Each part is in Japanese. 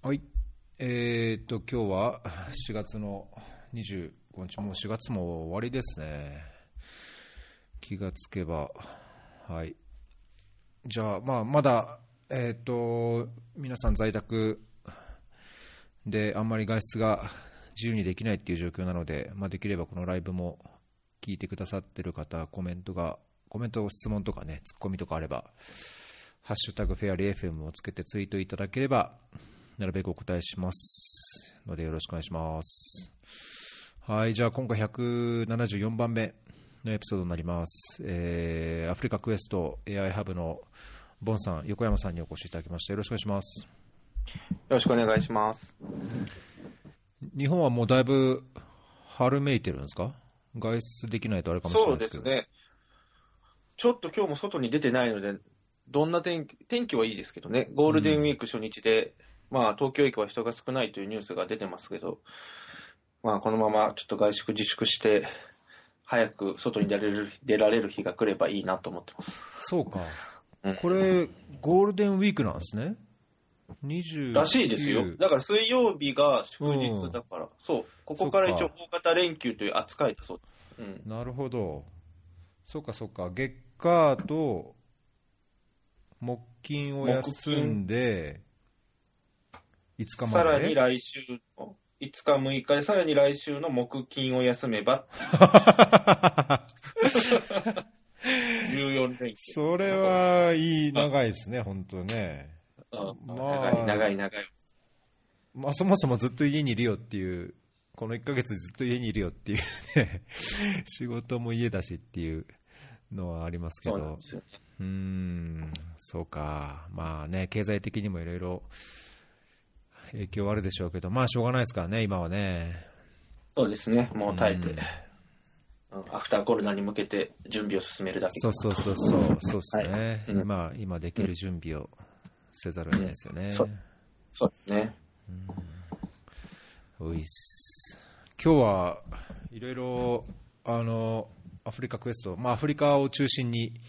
はい。えー、っと、今日は4月の25日、もう4月も終わりですね。気がつけば。はい。じゃあ、まあ、まだ、えー、っと、皆さん在宅であんまり外出が自由にできないっていう状況なので、まあ、できればこのライブも聞いてくださってる方、コメントが、コメント、質問とかね、ツッコミとかあれば、ハッシュタグフェアリー FM をつけてツイートいただければ、なるべくお答えしますのでよろしくお願いします。はい、じゃあ今回174番目のエピソードになります。えーアフリカクエスト AI ハブのボンさん、横山さんにお越しいただきました。よろしくお願いします。よろしくお願いします。日本はもうだいぶ春めいてるんですか？外出できないとあれかもしれなそいうでけど。ですすね。ちょっと今日も外に出てないので、どんな天気、天気はいいですけどね、ゴールデンウィーク初日で、まあ東京駅は人が少ないというニュースが出てますけど、まあこのままちょっと外出自粛して、早く外に出られる出られる日が来ればいいなと思ってます。そうかうん。これ、ゴールデンウィークなんですね。20らしいですよ。だから水曜日が祝日だから、そう、ここから一応大型連休という扱いだそうです。うん。なるほど。そうかそうか。月火と木金を休んで、5日まで。さらに来週の5日、6日で、さらに来週の木金を休めば、14連休。それはいい、長いですね、本当ね。うんまあ長い、長い、長い。まあ、そもそもずっと家にいるよっていう、この1ヶ月ずっと家にいるよっていうね、仕事も家だしっていうのはありますけどそうなんで、すよね。うーん、そうか、まあね、経済的にもいろいろ影響はあるでしょうけど、まあしょうがないですからね、今はね。そうですね。もう耐えて、うんうんアフターコロナに向けて準備を進めるだけ。そうそうそうそう、そうですね、はいうん今、今できる準備をせざるを得ないですよね。そうそうですね。おいっす。今日はいろいろ、あの、アフリカクエスト、まあアフリカを中心に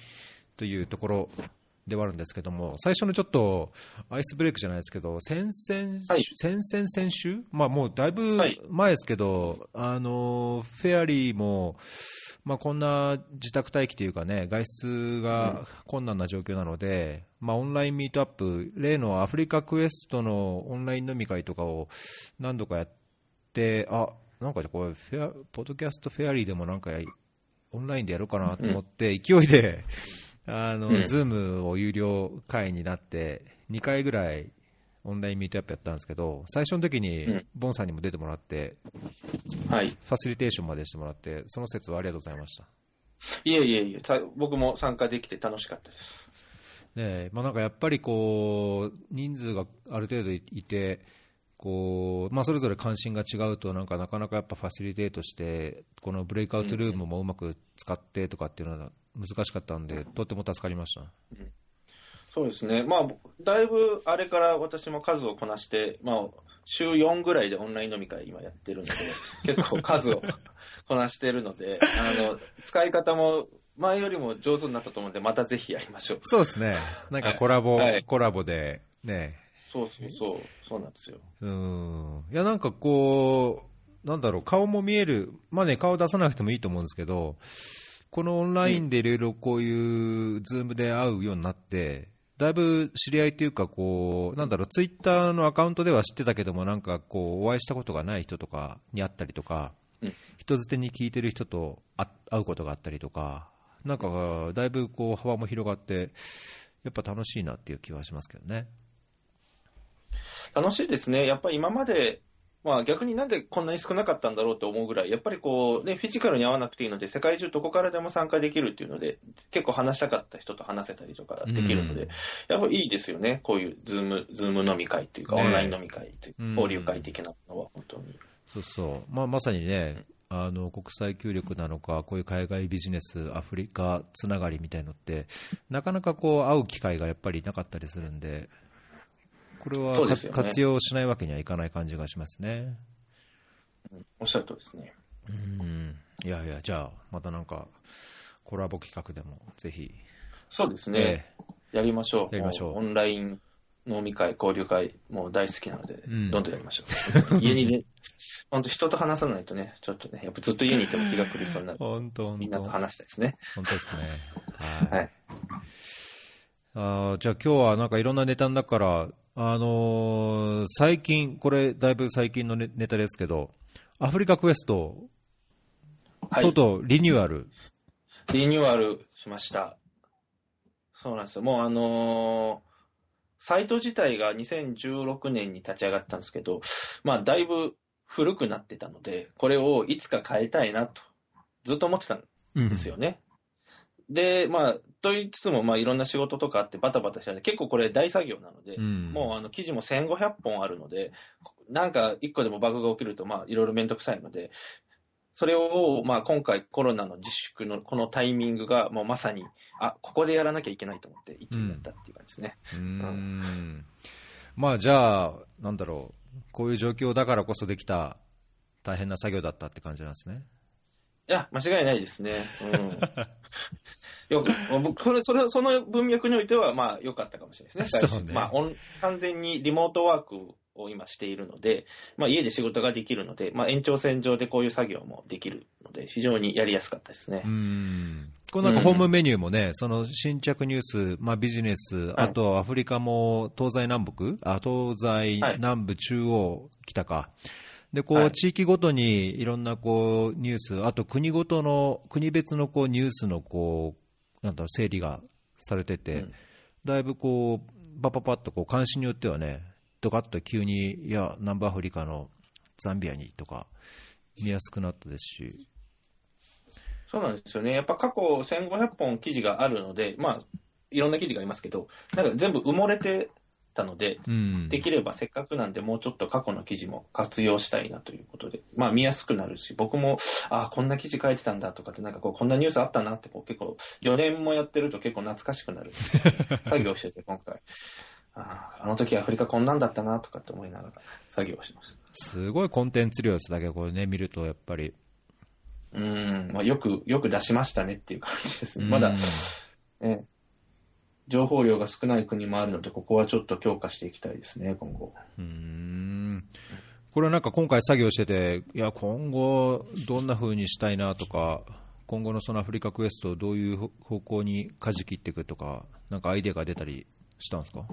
というところではあるんですけども、最初のちょっとアイスブレイクじゃないですけど、先々週、はい。先々先週、まあもうだいぶはい。前ですけど、あの、フェアリーも、まあこんな自宅待機というかね、外出が困難な状況なので、まあオンラインミートアップ、例のアフリカクエストのオンライン飲み会とかを何度かやって、あなんかこれフェア、ポッドキャストフェアリーでもなんかオンラインでやろうかなと思って、勢いで、あの、うんズームを有料会員になって、2回ぐらいオンラインミートアップやったんですけど、最初の時にうんボンさんにも出てもらって、はい。ファシリテーションまでしてもらって、その節はありがとうございました。いえいえいえ、さ僕も参加できて楽しかったです。ねえまあ、なんかやっぱりこう人数がある程度いて、こうまあ、それぞれ関心が違うとなんかなかなかやっぱファシリテートして、このブレイクアウトルームもうまく使ってとかっていうのは難しかったんで、とっても助かりました。そうですね。まあ、だいぶあれから私も数をこなして、まあ、週4ぐらいでオンライン飲み会今やってるので、結構数をこなしてるので、あの、使い方も前よりも上手になったと思うんで、またぜひやりましょう。そうですね、なんかコラボ、はいコラボでね、そうそうそう、そうなんですよ。うん、いやなんかこう、なんだろう、顔も見える、まあね、顔出さなくてもいいと思うんですけど、このオンラインでいろいろこういう、ズームで会うようになって、だいぶ知り合いというか、こう、なんだろう、ツイッターのアカウントでは知ってたけども、なんかこう、お会いしたことがない人とかに会ったりとか、うん人づてに聞いてる人と会会うことがあったりとか、なんか、だいぶこう、幅も広がって、やっぱ楽しいなっていう気はしますけどね。楽しいですね。やっぱり今まで、まあ逆になんでこんなに少なかったんだろうと思うぐらい、やっぱりこうね、フィジカルに合わなくていいので、世界中どこからでも参加できるっていうので、結構話したかった人と話せたりとかできるので、うんやっぱりいいですよね。こういうズーム、ズーム飲み会っていうか、ねオンライン飲み会っていううん交流会的なのは本当に。そうそう、まあ、まさにね、あの国際協力なのか、こういう海外ビジネス、アフリカつながりみたいのって、なかなかこう会う機会がやっぱりなかったりするんで、これはね活用しないわけにはいかない感じがしますね。おっしゃるとりですね。うんいやいや、じゃあ、またなんか、コラボ企画でもぜひ、そうですね。やりましょう。やりましょうもオンライン飲み会、交流会、もう大好きなので、うんどんどんやりましょう。家にね、本当人と話さないとね、ちょっとね、やっぱずっと家にいても気が狂いそうになる。本当、みんなと。話したいですね。本当ですね。はい。はい。あーじゃあ今日はなんかいろんなネタの中から、あのー最近、これだいぶ最近のネネタですけど、アフリカクエスト、はい。とうとうリニューアル。リニューアルしました。そうなんですよ。もうあのーサイト自体が2016年に立ち上がったんですけど、まあ、だいぶ古くなってたので、これをいつか変えたいなと、ずっと思ってたんうんですよね。で、まあ、と言いつつも、まあ、いろんな仕事とかあってバタバタしたので、結構これ大作業なので、うんもうあの記事も1500本あるので、なんか1個でもバグが起きると、まあ、いろいろめんどくさいので、それを、まあ、今回コロナの自粛のこのタイミングが、もうまさに、あ、ここでやらなきゃいけないと思って、一気にやったっていう感じですね。うーんまあじゃあ、なんだろう、こういう状況だからこそできた大変な作業だったって感じなんですね。いや、間違いないですね。うん。よく、僕、それ、それ、その文脈においては、まあ、良かったかもしれないですね。そうね。まあ、完全にリモートワークを今しているので、まあ、家で仕事ができるので、まあ、延長線上でこういう作業もできるので、非常にやりやすかったですね。うー。ん。このなんかホームメニューもね、その新着ニュース、まあ、ビジネス、あとアフリカも東西南北、あ東西はい。南部、中央、北か。で、こう、はい。地域ごとにいろんなこうニュース、あと国ごとの、国別のこうニュースのこう、なんだろう、整理がされてて、うんだいぶこう、パパパッとこう関心によってはね、ドカッと急に、いや、南部アフリカのザンビアにとか、見やすくなったですし、そうなんですよね。やっぱ過去1500本記事があるので、まあ、いろんな記事がありますけど、なんか全部埋もれてたので、うん。できればせっかくなんで、もうちょっと過去の記事も活用したいなということで、まあ見やすくなるし、僕も、ああ、こんな記事書いてたんだとかって、なんかこう、こんなニュースあったなってこう、結構、4年もやってると結構懐かしくなる。作業してて、今回。あの時アフリカこんなんだったなとかって思いながら作業しました。すごいコンテンツ量です。だけど、これね、見るとやっぱり。うん、まあよく、よく出しましたねっていう感じですね。まだ、え情報量が少ない国もあるので、ここはちょっと強化していきたいですね、今後。うん。うんこれはなんか今回作業してて、いや、今後どんな風にしたいなとか、今後のそのアフリカクエストをどういう方向に舵切っていくとか、なんかアイデアが出たりしたんですか？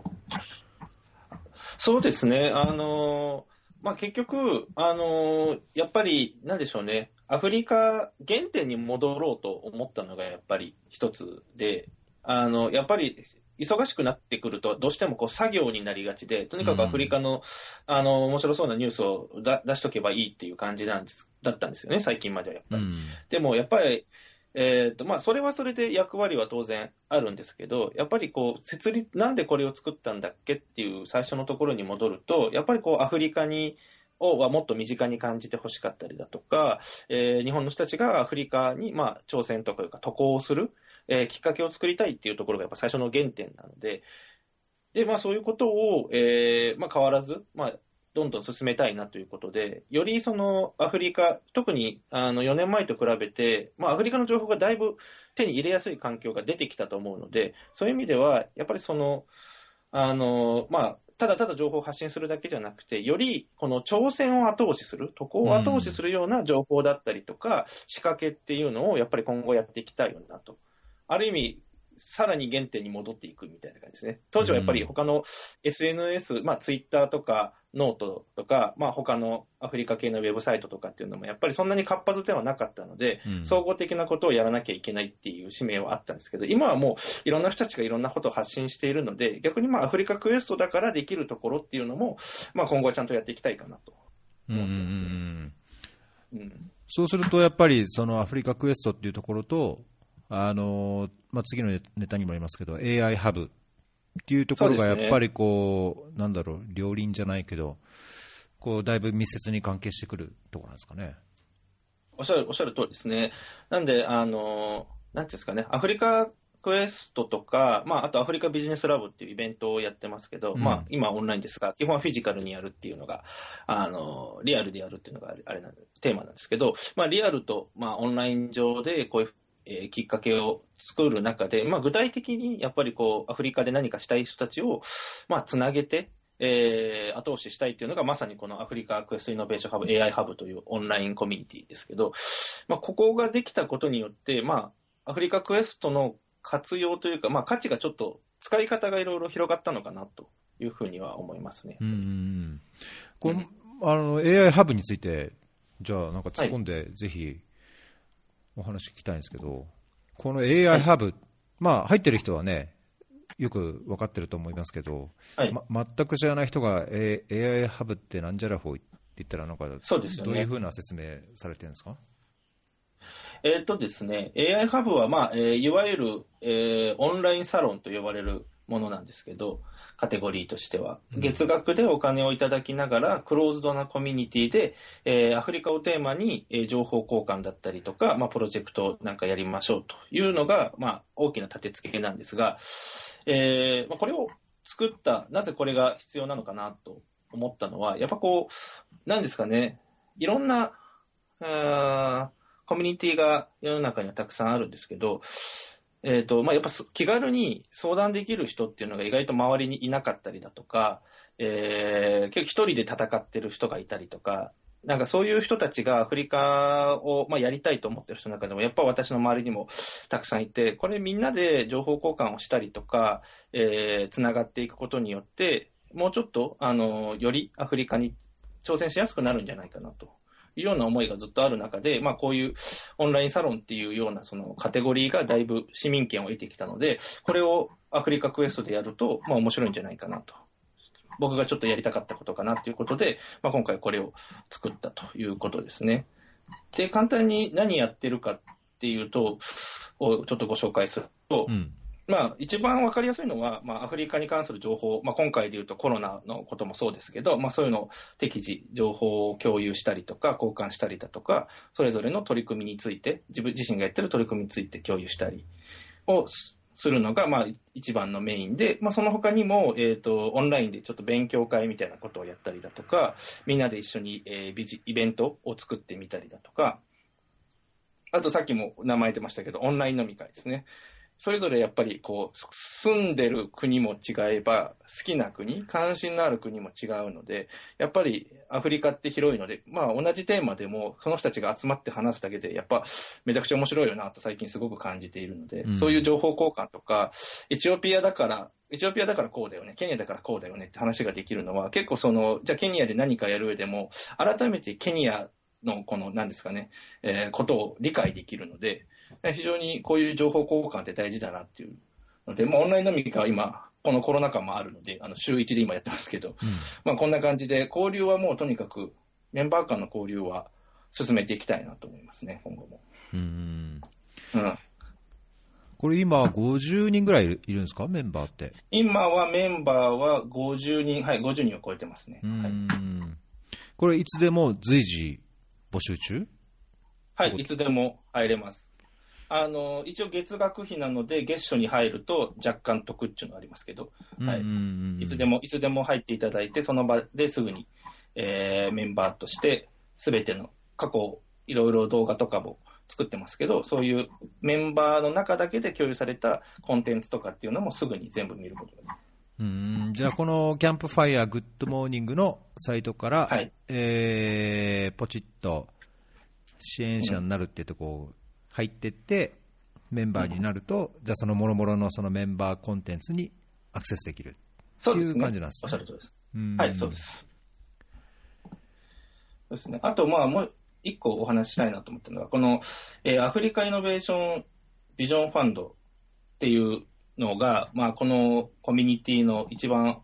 そうですね、あのーまあ、結局、あのーやっぱり、なんでしょうね、アフリカ原点に戻ろうと思ったのがやっぱり一つで、あのやっぱり忙しくなってくると、どうしてもこう作業になりがちで、とにかくアフリカの,、あの面白そうなニュースをだ出しとけばいいっていう感じなんですだったんですよね、最近まではやっぱり。ん。でもやっぱり、えーとまあ、それはそれで役割は当然あるんですけど、やっぱりこう設立、なんでこれを作ったんだっけっていう最初のところに戻ると、やっぱりこうアフリカにをはもっと身近に感じてほしかったりだとか、えー日本の人たちがアフリカに、まあ、挑戦とかいうか渡航をする、えーきっかけを作りたいっていうところがやっぱ最初の原点なので、でまあ、そういうことを、えーまあ、変わらず、まあ、どんどん進めたいなということで、よりそのアフリカ、特にあの4年前と比べて、まあ、アフリカの情報がだいぶ手に入れやすい環境が出てきたと思うので、そういう意味では、やっぱりその、あのまあ、ただただ情報を発信するだけじゃなくて、よりこの挑戦を後押しする、渡航を後押しするような情報だったりとか、仕掛けっていうのをやっぱり今後やっていきたいよなと。ある意味、さらに原点に戻っていくみたいな感じですね。当時はやっぱり他の SNS、まあツイッターとかノートとか、まあ他のアフリカ系のウェブサイトとかっていうのもやっぱりそんなに活発ではなかったので、うん総合的なことをやらなきゃいけないっていう使命はあったんですけど、今はもういろんな人たちがいろんなことを発信しているので、逆にまあアフリカクエストだからできるところっていうのも、まあ今後はちゃんとやっていきたいかなと。うんうんうんうん。そうすると、やっぱりそのアフリカクエストっていうところと、あのまあ、次のネタにもありますけど、AI ハブっていうところがやっぱりこう、なんだろう、両輪じゃないけど、こうだいぶ密接に関係してくるところなんですかね。おっしゃる、おっしゃる通りですね。なんで、あの、なんていうんですかね、アフリカクエストとか、まあ、あとアフリカビジネスラブっていうイベントをやってますけど、うんまあ、今オンラインですが、基本はフィジカルにやるっていうのが、あの、リアルでやるっていうのがあれあれなんでテーマなんですけど、まあ、リアルと、まあ、オンライン上でこういうえーきっかけを作る中で、まあ、具体的にやっぱりこう、アフリカで何かしたい人たちを、まあ、つなげて、えー後押ししたいっていうのが、まさにこのアフリカクエストイノベーションハブ、AI ハブというオンラインコミュニティですけど、まあ、ここができたことによって、まあ、アフリカクエストの活用というか、まあ、価値がちょっと、使い方がいろいろ広がったのかなというふうには思いますね。うんうんうん。この、あの AI ハブについて、じゃあ、なんか突っ込んで、ぜひお話聞きたいんですけど、この AI ハブ、まあ、入ってる人はね、よく分かってると思いますけど、はい。ま、全く知らない人が、え AI ハブってなんじゃらほいって言ったら、なんか、そうですよねどういうふうな説明されてるんですか？えっ、とですね、AI ハブは、まあ、えーいわゆる、えーオンラインサロンと呼ばれるものなんですけど、カテゴリーとしては。うん月額でお金をいただきながら、クローズドなコミュニティで、えーアフリカをテーマに、えー情報交換だったりとか、まあ、プロジェクトなんかやりましょうというのが、まあ、大きな立て付けなんですが、えーまあ、これを作った、なぜこれが必要なのかなと思ったのは、やっぱこう、なんですかね、いろんな、コミュニティが世の中にはたくさんあるんですけど、えっ、と、まあ、やっぱ気軽に相談できる人っていうのが意外と周りにいなかったりだとか、えー、結構一人で戦ってる人がいたりとか、なんかそういう人たちがアフリカを、まあ、やりたいと思ってる人の中でも、やっぱ私の周りにもたくさんいて、これみんなで情報交換をしたりとか、えー、つながっていくことによって、もうちょっと、あの、よりアフリカに挑戦しやすくなるんじゃないかなと。いうような思いがずっとある中で、まあこういうオンラインサロンっていうようなそのカテゴリーがだいぶ市民権を得てきたので、これをアフリカクエストでやると、まあ面白いんじゃないかなと。僕がちょっとやりたかったことかなということで、まあ今回これを作ったということですね。で、簡単に何やってるかっていうと、をちょっとご紹介すると、うん。まあ、一番わかりやすいのは、まあ、アフリカに関する情報、まあ、今回で言うとコロナのこともそうですけど、まあ、そういうのを適時、情報を共有したりとか、交換したりだとか、それぞれの取り組みについて、自分自身がやってる取り組みについて共有したりをするのが、まあ、一番のメインで、まあ、その他にも、えっ、と、オンラインでちょっと勉強会みたいなことをやったりだとか、みんなで一緒に、えービジイベントを作ってみたりだとか、あとさっきも名前出ましたけど、オンライン飲み会ですね。それぞれやっぱりこう、住んでる国も違えば、好きな国、関心のある国も違うので、やっぱりアフリカって広いので、まあ同じテーマでも、その人たちが集まって話すだけで、やっぱめちゃくちゃ面白いよなと最近すごく感じているので、うん。そういう情報交換とか、エチオピアだから、エチオピアだからこうだよね、ケニアだからこうだよねって話ができるのは、結構その、じゃあケニアで何かやる上でも、改めてケニアのこの、なんですかね、えーことを理解できるので、非常にこういう情報交換って大事だなっていうので、まあ、オンライン飲み会は今、このコロナ禍もあるので、あの週1で今やってますけど、まあ、こんな感じで、交流はもうとにかく、メンバー間の交流は進めていきたいなと思いますね、今後も。うん。うん、これ今、50人ぐらいいるんですか、メンバーって。今はメンバーは50人、はい、50人を超えてますね。これ、いつでも随時募集中？はい、いつでも入れます。あの一応月額費なので、月初に入ると若干得っていうのがありますけど、はいうんい。つでも、いつでも入っていただいて、その場ですぐに、えーメンバーとして、すべての過去、いろいろ動画とかも作ってますけど、そういうメンバーの中だけで共有されたコンテンツとかっていうのもすぐに全部見ることができる。うん。じゃあ、このキャンプファイヤーグッドモーニングのサイトから、はい。えーポチッと支援者になるっていうとこ入ってって、メンバーになると、じゃあそのもろもろのそのメンバーコンテンツにアクセスできる。っていう感じなんですねおっしゃる通りです。うんはい、そうで。す。そうですね。あと、まあ、もう一個お話ししたいなと思ったのが、この、えーアフリカイノベーションビジョンファンドっていうのが、まあ、このコミュニティの一番、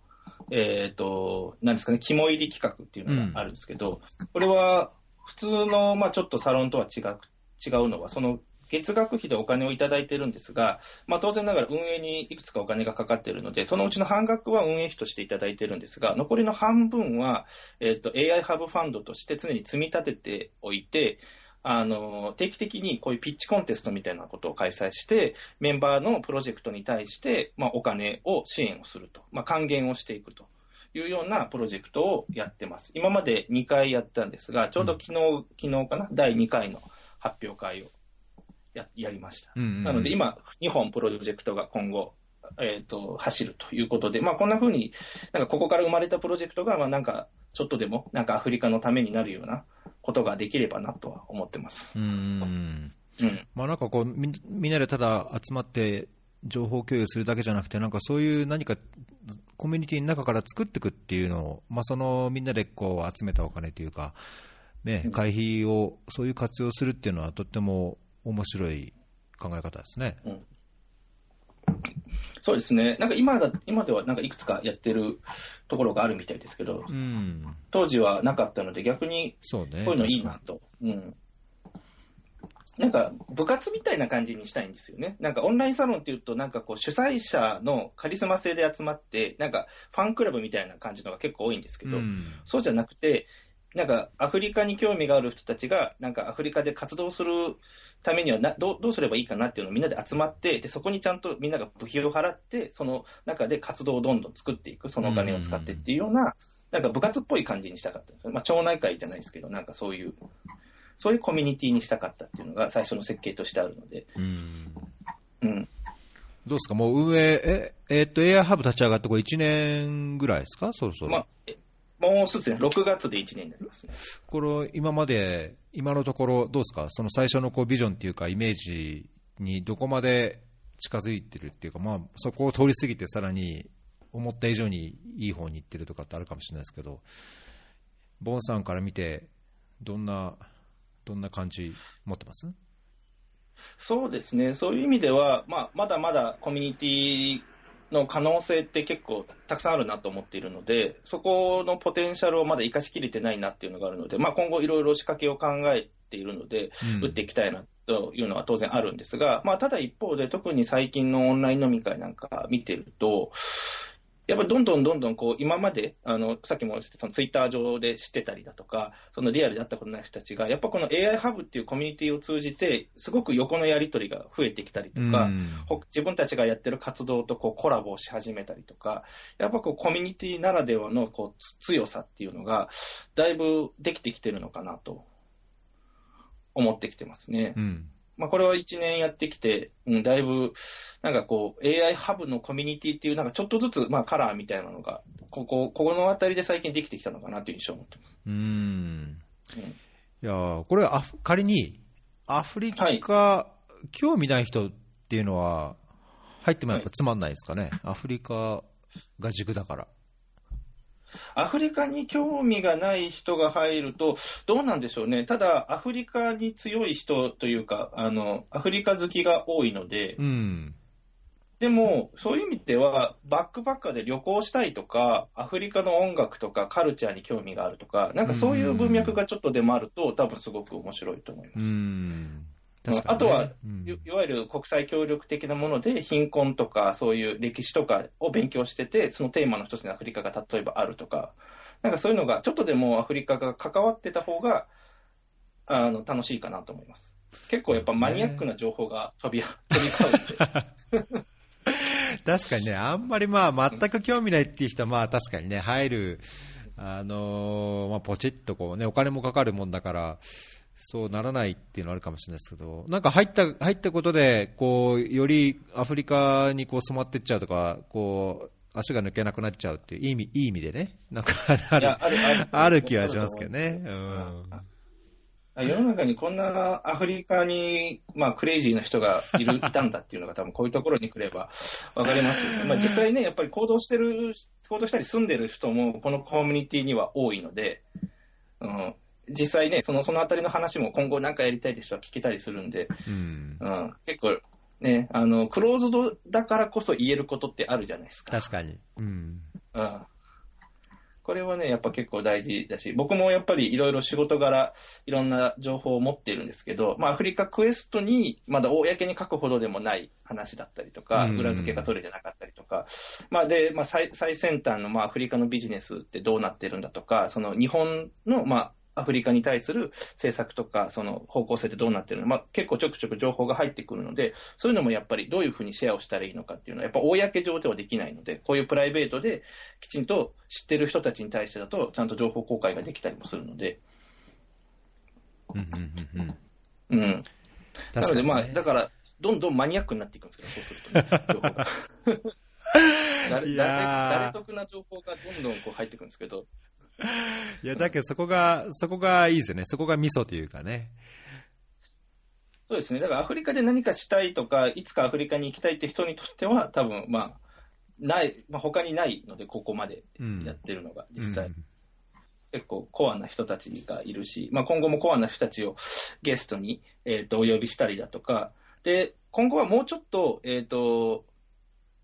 えっ、と、なんですかね、肝入り企画っていうのがあるんですけど、これは普通の、まあ、ちょっとサロンとは違う、違うのは、その、月額費でお金をいただいてるんですが、まあ、当然ながら運営にいくつかお金がかかっているので、そのうちの半額は運営費としていただいてるんですが、残りの半分は、えっと AI ハブファンドとして常に積み立てておいて、あの定期的にこういうピッチコンテストみたいなことを開催して、メンバーのプロジェクトに対して、まあ、お金を支援をすると、まあ、還元をしていくと。いうようなプロジェクトをやってます。今まで2回やったんですが、ちょうど昨日、昨日かな、第2回の発表会をややりました。うんうんなので今、2本プロジェクトが今後、えっ、と、走るということで、まあこんな風に、なんかここから生まれたプロジェクトが、まあなんか、ちょっとでも、なんかアフリカのためになるようなことができればなとは思ってます。うんうんうん。まあ、なんかこうみ、みんなでただ集まって情報共有するだけじゃなくて、なんかそういう何かコミュニティの中から作っていくっていうのを、まあ、そのみんなでこう集めたお金というか、ねう、ん会費をそういう活用するっていうのは、とっても面白い考え方ですね。そうですね。なんか今だ、今ではなんかいくつかやってるところがあるみたいですけど、うん、当時はなかったので逆にそうね。こういうのいいなと。うん。なんか部活みたいな感じにしたいんですよね。なんかオンラインサロンっていうと、なんかこう主催者のカリスマ性で集まって、なんかファンクラブみたいな感じのが結構多いんですけど、うんそうじゃなくて、なんかアフリカに興味がある人たちが、なんかアフリカで活動するためにはなどうどうすればいいかなっていうのをみんなで集まってで、そこにちゃんとみんなが部費を払って、その中で活動をどんどん作っていく、そのお金を使ってっていうような、なんか部活っぽい感じにしたかったんですよ。まあ、町内会じゃないですけど、なんかそういう、そういうコミュニティにしたかったっていうのが最初の設計としてあるので、うん。うん、どうですか、もう運営、ええーっと AI ハブ立ち上がってこれ1年ぐらいですか、そろそろ。まあ、えもうすぐですね、6月で1年になりますね。これ今まで、今のところ、どうですか、その最初のこうビジョンっていうか、イメージにどこまで近づいてるっていうか、まあ、そこを通り過ぎて、さらに思った以上にいい方に行ってるとかってあるかもしれないですけど、ボンさんから見て、どんな、どんな感じ持ってます？そうですね、そういう意味では、まあ、まだまだコミュニティの可能性って結構たくさんあるなと思っているので、そこのポテンシャルをまだ生かしきれてないなっていうのがあるので、まあ、今後いろいろ仕掛けを考えているので、うん。打っていきたいなというのは当然あるんですが、まあ、ただ一方で、特に最近のオンライン飲み会なんか見てると、やっぱりどんどんどんどんこう今まで、あのさっきもそのツイッター上で知ってたりだとか、そのリアルで会ったことない人たちが、やっぱこの AI ハブっていうコミュニティを通じて、すごく横のやり取りが増えてきたりとか、うんほ自分たちがやってる活動とこうコラボをし始めたりとか、やっぱこうコミュニティならではのこうつ強さっていうのが、だいぶできてきてるのかなと思ってきてますね。うんまあ、これは1年やってきて、うん、だいぶ、なんかこう、AI ハブのコミュニティっていう、なんかちょっとずつ、まあ、カラーみたいなのが、ここ、ここのあたりで最近できてきたのかなという印象を持ってます。うん。うん。いやーこれあふ、仮にアフリカ、興味ない人っていうのは、入ってもやっぱつまんないですかね、アフリカが軸だから。アフリカに興味がない人が入ると、どうなんでしょうね。ただ、アフリカに強い人というか、あの、アフリカ好きが多いので、うん、でも、そういう意味では、バックパッカーで旅行したいとか、アフリカの音楽とかカルチャーに興味があるとか、なんかそういう文脈がちょっとでもあると、多分すごく面白いと思います。うん、ねあとはうんいいわゆる国際協力的なもので、貧困とか、そういう歴史とかを勉強してて、そのテーマの一つにアフリカが例えばあるとか、なんかそういうのが、ちょっとでもアフリカが関わってた方が、あの楽しいかなと思います。結構やっぱマニアックな情報が飛び 飛び交う。確かにね、あんまりまあ全く興味ないっていう人は、まあ確かにね、入る、あのーまあ、ポチッとこうね、お金もかかるもんだから、そうならないっていうのはあるかもしれないですけど、なんか入った入ったことで、こうよりアフリカにこう染まっていっちゃうとか、こう足が抜けなくなっちゃうっていういい意味いい意味でね、なんかあるある気はしますけどね。うん世の中にこんなアフリカに、まあ、クレイジーな人がいるいたんだっていうのが、多分こういうところに来れば分かりますよね。まあ、実際ね、やっぱり行動してる、行動したり住んでる人も、このコミュニティには多いので、うん、実際ね、そのそのあたりの話も今後なんかやりたいって人は聞けたりするんで、うん。うん、結構、ね、あの、クローズドだからこそ言えることってあるじゃないですか。確かに。うん。うん。これはね、やっぱ結構大事だし、僕もやっぱりいろいろ仕事柄、いろんな情報を持っているんですけど、まあ、アフリカクエストにまだ公に書くほどでもない話だったりとか、うん。裏付けが取れてなかったりとか、まあ、で、まあ、最最先端のまあアフリカのビジネスってどうなってるんだとか、その日本のまあアフリカに対する政策とか、その方向性ってどうなってるの、まあ、結構ちょくちょく情報が入ってくるので、そういうのもやっぱりどういうふうにシェアをしたらいいのかっていうのは、やっぱ公上ではできないので、こういうプライベートできちんと知ってる人たちに対してだと、ちゃんと情報公開ができたりもするので、うんうんうんうんうん。なので、まあ、だから、どんどんマニアックになっていくんですけど、そうすると、ね、情報が。誰誰得な情報がどんどんこう入ってくるんですけど。いや、だけどそこが、そこがいいですよね。そこがミソというかね。そうですね。だからアフリカで何かしたいとか、いつかアフリカに行きたいって人にとっては、多分まあ、ない、まあ、他にないので、ここまでやってるのが、実際。うんうん結構コアな人たちがいるし、まあ、今後もコアな人たちをゲストに、えーと、お呼びしたりだとか、で今後はもうちょっと,、えーと、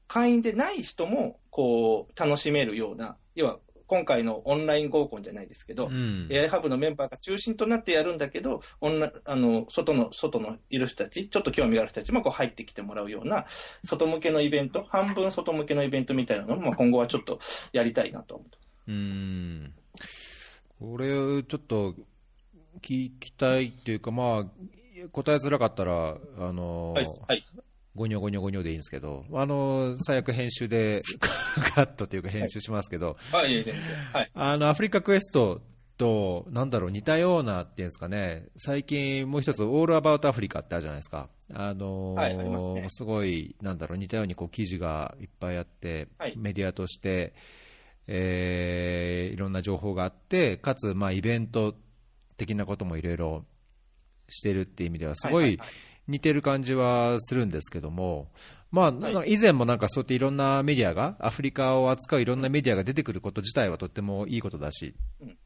会員でない人もこう楽しめるような、要は今回のオンライン合コンじゃないですけど、うん、AI ハブのメンバーが中心となってやるんだけど、オンあの外の外のいる人たち、ちょっと興味がある人たちもこう入ってきてもらうような、外向けのイベント、半分外向けのイベントみたいなのも、今後はちょっとやりたいなと思って。うん。これ、ちょっと聞きたいっていうか、まあ、答えづらかったら、あの、はい、はいごにょごにょごにょでいいんですけど、あの最悪編集で カットというか編集しますけど、はい、はい、あのアフリカクエストと、なんだろう、似たようなっていうんですかね、最近もう一つ、オールアバウトアフリカってあるじゃないですか。あのーはいね、すごい、なんだろう、似たようにこう記事がいっぱいあって、はい、メディアとして、えー、いろんな情報があって、かつ、まあ、イベント的なこともいろいろしてるっていう意味では、すごい似てる感じはするんですけども、まあ、なんか以前もなんかそうやっていろんなメディアが、アフリカを扱ういろんなメディアが出てくること自体はとってもいいことだし、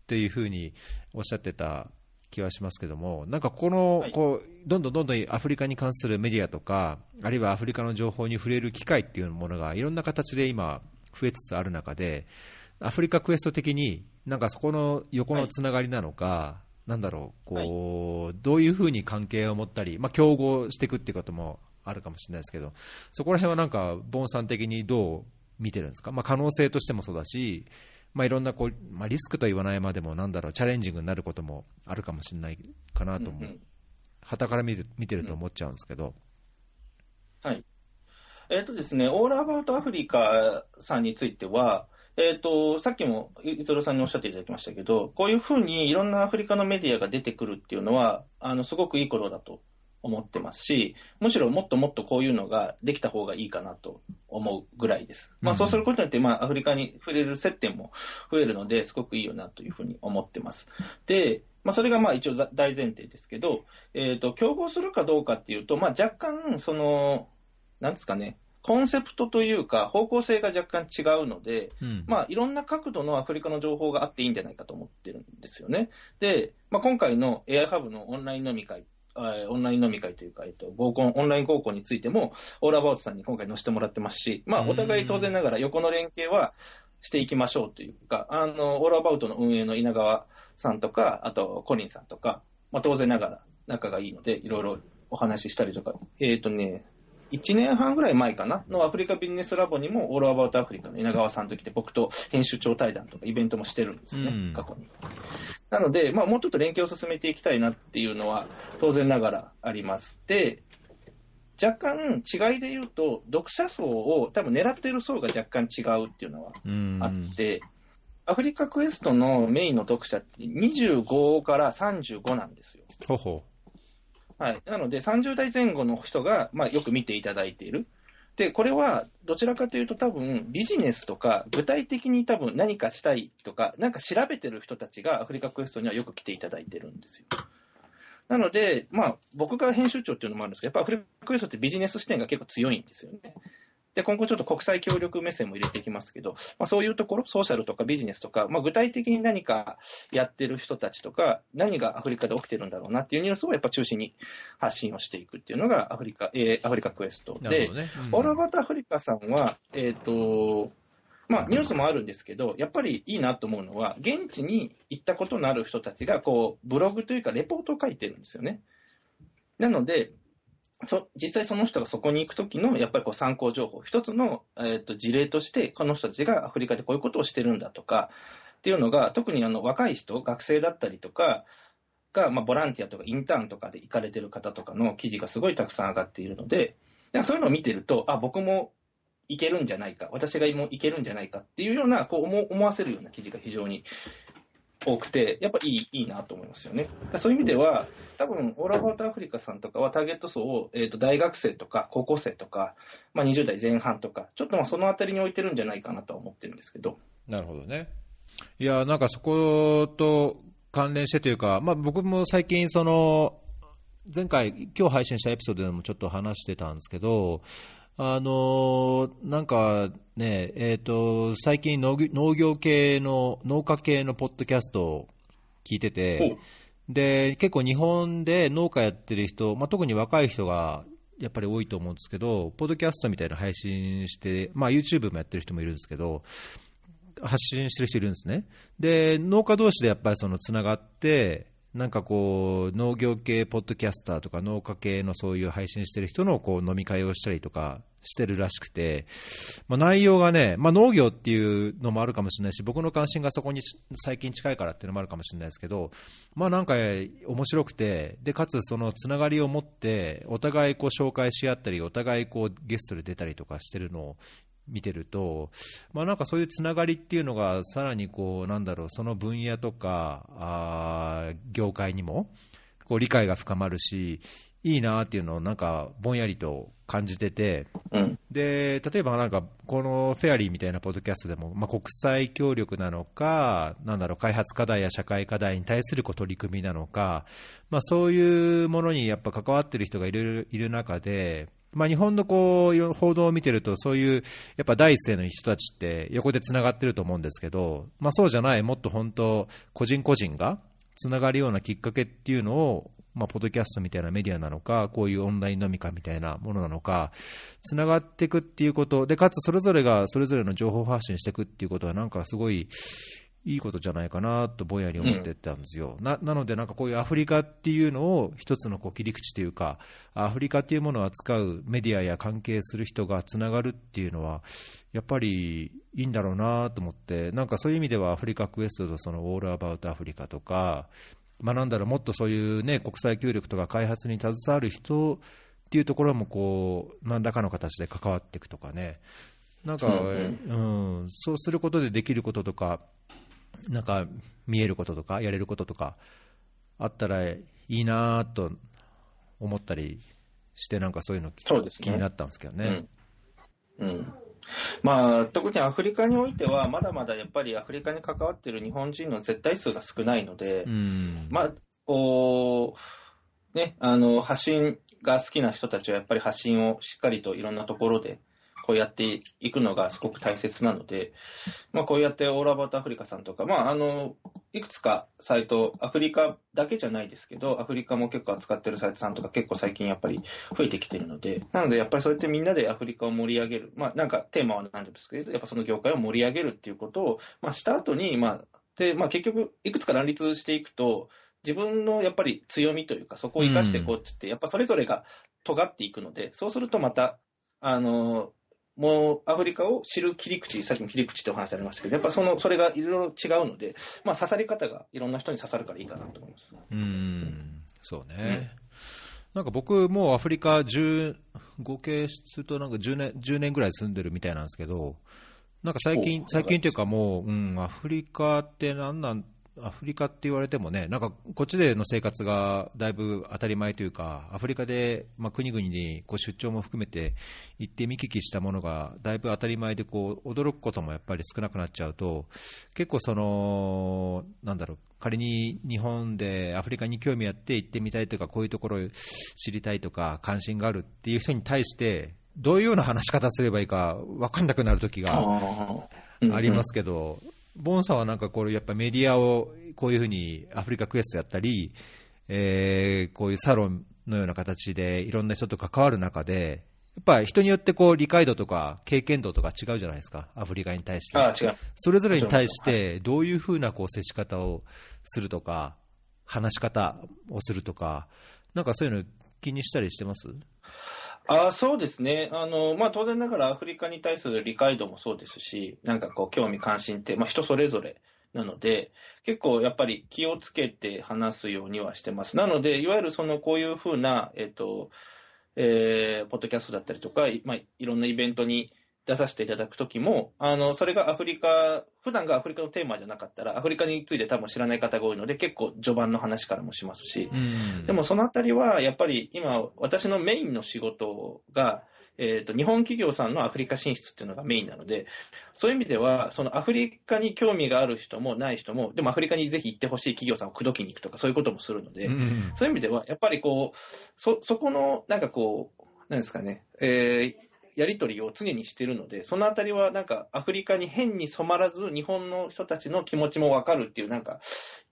というふうにおっしゃってた気はしますけども、なんかこの、こう、どんどんどんどんアフリカに関するメディアとか、あるいはアフリカの情報に触れる機会っていうものがいろんな形で今、増えつつある中で、アフリカクエスト的に、なんかそこの横のつながりなのか、はい、なんだろう、こう、はい、どういうふうに関係を持ったり、まあ、競合していくっていうこともあるかもしれないですけど、そこら辺はなんか、ボンさん的にどう見てるんですか、まあ、可能性としてもそうだし、まあ、いろんなこう、まあ、リスクと言わないまでも、なんだろう、チャレンジングになることもあるかもしれないかなと思う、はたから見て見てると思っちゃうんですけど。はい。えーとですね、オールアバウトアフリカさんについては、えっ、ー、と、さっきも伊藤さんにおっしゃっていただきましたけど、こういうふうにいろんなアフリカのメディアが出てくるっていうのは、あの、すごくいいことだと思ってますし、むしろもっともっとこういうのができた方がいいかなと思うぐらいです。まあ、そうすることによって、まあ、アフリカに触れる接点も増えるので、すごくいいよなというふうに思ってます。で、まあ、それがまあ一応大前提ですけど、えっ、ー、と、競合するかどうかっていうと、まあ、若干、その、なんですかね、コンセプトというか、方向性が若干違うので、うん、まあ、いろんな角度のアフリカの情報があっていいんじゃないかと思ってるんですよね。で、まあ、今回の AI ハブのオンライン飲み会、オンライン飲み会というか、えっと、合コン、オンライン合コンについても、オーラバウトさんに今回載せてもらってますし、まあ、お互い当然ながら横の連携はしていきましょうというか、あの、オーラバウトの運営の稲川さんとか、あと、コリンさんとか、まあ、当然ながら仲がいいので、いろいろお話ししたりとか、えっ、ー、とね、1年半ぐらい前かな、のアフリカビジネスラボにも、オールアバウトアフリカの稲川さんと来て、僕と編集長対談とかイベントもしてるんですね、うん、過去に。なので、まあ、もうちょっと連携を進めていきたいなっていうのは、当然ながらあります。で、若干違いで言うと、読者層を多分狙ってる層が若干違うっていうのはあって、アフリカクエストのメインの読者って25から35なんですよ。ほほはい、なので、30代前後の人が、まあ、よく見ていただいている。で、これはどちらかというと、多分ビジネスとか、具体的に多分何かしたいとか、なんか調べてる人たちがアフリカクエストにはよく来ていただいてるんですよ。なので、まあ、僕が編集長っていうのもあるんですけど、やっぱアフリカクエストってビジネス視点が結構強いんですよね。で、今後ちょっと国際協力目線も入れていきますけど、まあ、そういうところ、ソーシャルとかビジネスとか、まあ、具体的に何かやってる人たちとか、何がアフリカで起きてるんだろうなっていうニュースをやっぱ中心に発信をしていくっていうのがアフリカ、えー、アフリカクエストで、ねうん、オーラバタアフリカさんは、えっ、ー、と、まあ、ニュースもあるんですけど、やっぱりいいなと思うのは、現地に行ったことのある人たちが、こう、ブログというか、レポートを書いてるんですよね。なので、そ実際その人がそこに行くときのやっぱりこう参考情報、一つの、えーと、事例として、この人たちがアフリカでこういうことをしてるんだとかっていうのが、特にあの若い人、学生だったりとかが、まあ、ボランティアとかインターンとかで行かれてる方とかの記事がすごいたくさん上がっているので、そういうのを見てると、あ、僕もいけるんじゃないか、私がもいけるんじゃないかっていうような、こう思思わせるような記事が非常に多くて、やっぱいいいいなと思いますよね。そういう意味では、多分オーラバートアフリカさんとかはターゲット層を、えーと、大学生とか高校生とか、まあ、20代前半とか、ちょっとまあそのあたりに置いてるんじゃないかなとは思ってるんですけど。なるほどね。いや、なんかそこと関連してというか、まあ、僕も最近、その前回、今日配信したエピソードでもちょっと話してたんですけど、あのなんかね、えーと、最近農業系の、農家系のポッドキャストを聞いてて、で結構日本で農家やってる人、まあ、特に若い人がやっぱり多いと思うんですけど、ポッドキャストみたいな配信して、まあ、YouTube もやってる人もいるんですけど、発信してる人いるんですね。で、農家同士でやっぱりそのつながって、なんかこう、農業系ポッドキャスターとか農家系のそういう配信してる人のこう飲み会をしたりとかしてるらしくて、まあ、内容がね、まあ、農業っていうのもあるかもしれないし、僕の関心がそこに最近近いからっていうのもあるかもしれないですけど、まあなんか面白くて、で、かつそのつながりを持って、お互いこう紹介し合ったり、お互いこうゲストで出たりとかしてるのを見てると、まあ、なんかそういうつながりっていうのが、さらにこうなんだろうその分野とかあ業界にもこう理解が深まるし、いいなっていうのをなんかぼんやりと感じてて、うん、で例えばなんかこのフェアリーみたいなポッドキャストでも、まあ、国際協力なのか、なんだろう開発課題や社会課題に対するこう取り組みなのか、まあ、そういうものにやっぱ関わってる人がいるいる中で、まあ、日本のこう報道を見てると、そういうやっぱ第一声の人たちって横でつながってると思うんですけど、まあ、そうじゃない、もっと本当、個人個人がつながるようなきっかけっていうのを、まあ、ポッドキャストみたいなメディアなのか、こういうオンライン飲み会みたいなものなのか、つながっていくっていうこと、でかつそれぞれがそれぞれの情報発信していくっていうことは、なんかすごいいいことじゃないかなとぼんやり思ってたんですよ、うん、ななので、なんかこういうアフリカっていうのを一つのこう切り口というか、アフリカっていうものを扱うメディアや関係する人がつながるっていうのは、やっぱりいいんだろうなと思って、なんかそういう意味ではアフリカクエストとそのオールアバウトアフリカとか、まあ、なんだろう、もっとそういう、ね、国際協力とか開発に携わる人っていうところもこう何らかの形で関わっていくとかね、なんか、うん、うん、そうすることでできることとか、なんか見えることとか、やれることとかあったらいいなと思ったりして、なんかそういうのね、気になったんですけどね。うん、うん。まあ、特にアフリカにおいては、まだまだやっぱりアフリカに関わっている日本人の絶対数が少ないので、うん、まあ、こう、ね、あの、発信が好きな人たちはやっぱり発信をしっかりといろんなところでこうやっていくのがすごく大切なので、まあ、こうやってオーラバートアフリカさんとか、まあ、あの、いくつかサイト、アフリカだけじゃないですけど、アフリカも結構扱ってるサイトさんとか結構最近やっぱり増えてきてるので、なのでやっぱりそうやってみんなでアフリカを盛り上げる、まあ、なんかテーマは何ですけど、やっぱその業界を盛り上げるっていうことを、まあ、した後に、まあ、で、まあ、結局、いくつか乱立していくと、自分のやっぱり強みというか、そこを生かしていこうって言って、やっぱそれぞれが尖っていくので、そうするとまた、あの、もうアフリカを知る切り口、さっきも切り口ってお話ありましたけど、やっぱそのそれがいろいろ違うので、まあ、刺さり方がいろんな人に刺さるからいいかなと思います。うん。そうね、うん、なんか僕、もうアフリカ10、合計するとなんか10年 ,10 年ぐらい住んでるみたいなんですけど、なんか最近、最近というかもう、うん、アフリカって何なんアフリカって言われてもね、なんかこっちでの生活がだいぶ当たり前というか、アフリカで、まあ、国々にこう出張も含めて行って見聞きしたものがだいぶ当たり前でこう驚くこともやっぱり少なくなっちゃうと、結構その、なんだろう、仮に日本でアフリカに興味あって行ってみたいとか、こういうところを知りたいとか、関心があるっていう人に対して、どういうような話し方すればいいか分かんなくなる時がありますけど、ボンさんはなんかこれやっぱメディアをこういうふうにアフリカクエストやったり、えー、こういうサロンのような形でいろんな人と関わる中で、やっぱ人によってこう理解度とか経験度とか違うじゃないですか、アフリカに対して。あ違う。それぞれに対してどういうふうなこう接し方をするとか、話し方をするとか、なんかそういうの気にしたりしてます？あそうですね、あのまあ、当然ながらアフリカに対する理解度もそうですし、なんかこう、興味関心って、まあ、人それぞれなので、結構やっぱり気をつけて話すようにはしてます。なので、いわゆるそのこういうふうな、えっとえー、ポッドキャストだったりとか、まあ、いろんなイベントに出させていただくときも、あの、それがアフリカ、普段がアフリカのテーマじゃなかったら、アフリカについて多分知らない方が多いので、結構序盤の話からもしますし、うん。でもそのあたりは、やっぱり今、私のメインの仕事が、えっ、と、日本企業さんのアフリカ進出っていうのがメインなので、そういう意味では、そのアフリカに興味がある人もない人も、でもアフリカにぜひ行ってほしい企業さんを口説きに行くとか、そういうこともするので、うん。そういう意味では、やっぱりこう、そ、そこの、なんかこう、なんですかね、えーやり取りを常にしてるので、そのあたりはなんかアフリカに変に染まらず、日本の人たちの気持ちもわかるっていう、なんか、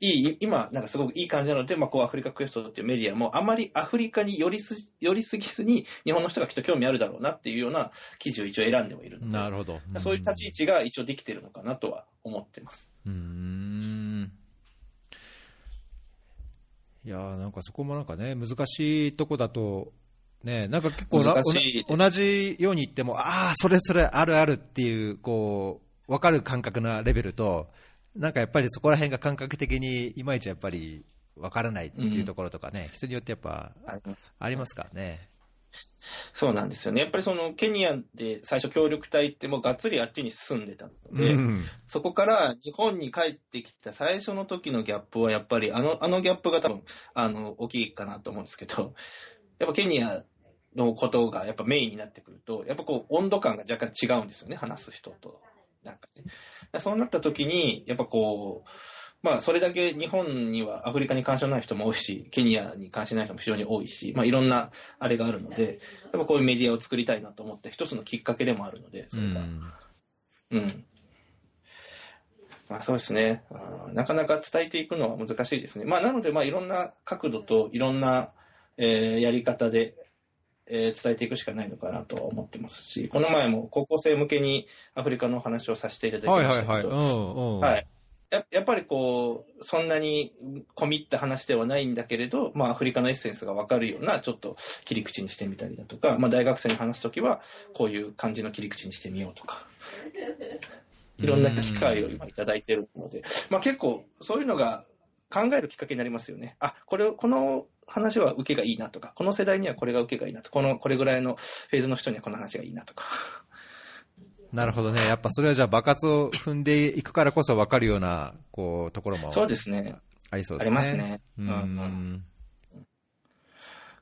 いい、今、なんかすごくいい感じなので、まあ、こうアフリカクエストっていうメディアも、あまりアフリカに寄りす、寄りすぎずに、日本の人がきっと興味あるだろうなっていうような記事を一応選んではいるので、なるほど。そういう立ち位置が一応できてるのかなとは思ってます。うーんいやーなんかそこもなんかね、難しいとこだと、ね、なんか結構同じように言っても、ああ、それそれあるあるっていう、こう、分かる感覚なレベルと、なんかやっぱりそこら辺が感覚的にいまいちやっぱり分からないっていうところとかね、人によってやっぱありますからね。そうなんですよね。やっぱりそのケニアで最初協力隊ってもうがっつりあっちに進んでたので、うんそこから日本に帰ってきた最初の時のギャップはやっぱりあの、あのギャップが多分、あの、大きいかなと思うんですけど、やっぱケニアのことがやっぱメインになってくると、やっぱこう温度感が若干違うんですよね、話す人と。なんかね。そうなった時に、やっぱこう、まあ、それだけ日本にはアフリカに関心のない人も多いし、ケニアに関心ない人も非常に多いし、まあ、いろんなあれがあるので、やっぱこういうメディアを作りたいなと思って、一つのきっかけでもあるので、それが。うん。まあそうですね。なかなか伝えていくのは難しいですね。まあなので、まあいろんな角度といろんな、えーやり方で、えー伝えていくしかないのかなとは思ってますし、この前も高校生向けにアフリカのお話をさせていただきはいましたけど、はいはい。うんうん。はい。ややっぱりこう、そんなに込み入った話ではないんだけれど、まあアフリカのエッセンスがわかるようなちょっと切り口にしてみたりだとか、まあ大学生に話すときはこういう感じの切り口にしてみようとか、いろんな機会を今いただいてるので、まあ結構そういうのが考えるきっかけになりますよね。あ、これを、この話は受けがいいなとか、この世代にはこれが受けがいいなと、この、これぐらいのフェーズの人にはこの話がいいなとか。なるほどね。やっぱそれはじゃあ爆発を踏んでいくからこそ分かるような、こう、ところもそうですね。ありそうですね。ありますねううんうんん。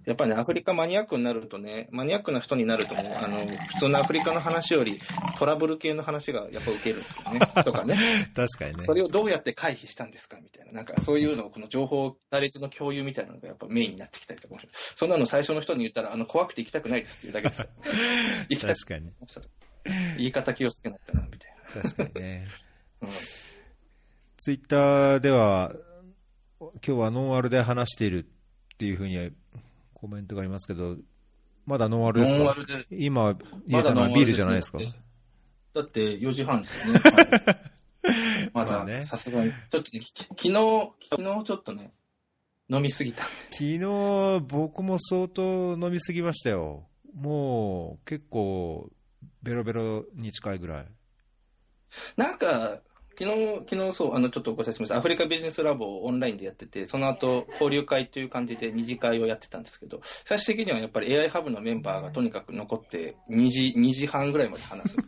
やっぱりね、アフリカマニアックになるとね、マニアックな人になるとね、あの、普通のアフリカの話よりトラブル系の話がやっぱ受けるんですよね。とかね。確かにね。それをどうやって回避したんですかみたいな。なんかそういうのを、この情報、ナレッジの共有みたいなのがやっぱメインになってきたりとかそんなの最初の人に言ったら、あの、怖くて行きたくないですっていうだけですよ。行きたく確かに。言い方気をつけなったな、みたい確かにね。な。うん。ツイッターでは、今日はノンアルで話しているっていうふうにコメントがありますけど、まだノンアルですか？ノンアルで今、入れたのはビールじゃないですか？だって4時半ですよね。は いまだ、さすがに。ちょっとね、き昨日、昨日ちょっとね、飲みすぎた。昨日、僕も相当飲みすぎましたよ。もう、結構、ベロベロに近いぐらい。なんか、昨日、昨日そう、あの、ちょっとご説明します。アフリカビジネスラボをオンラインでやってて、その後、交流会という感じで二次会をやってたんですけど、最終的にはやっぱり AI ハブのメンバーがとにかく残って、2時、2時半ぐらいまで話す。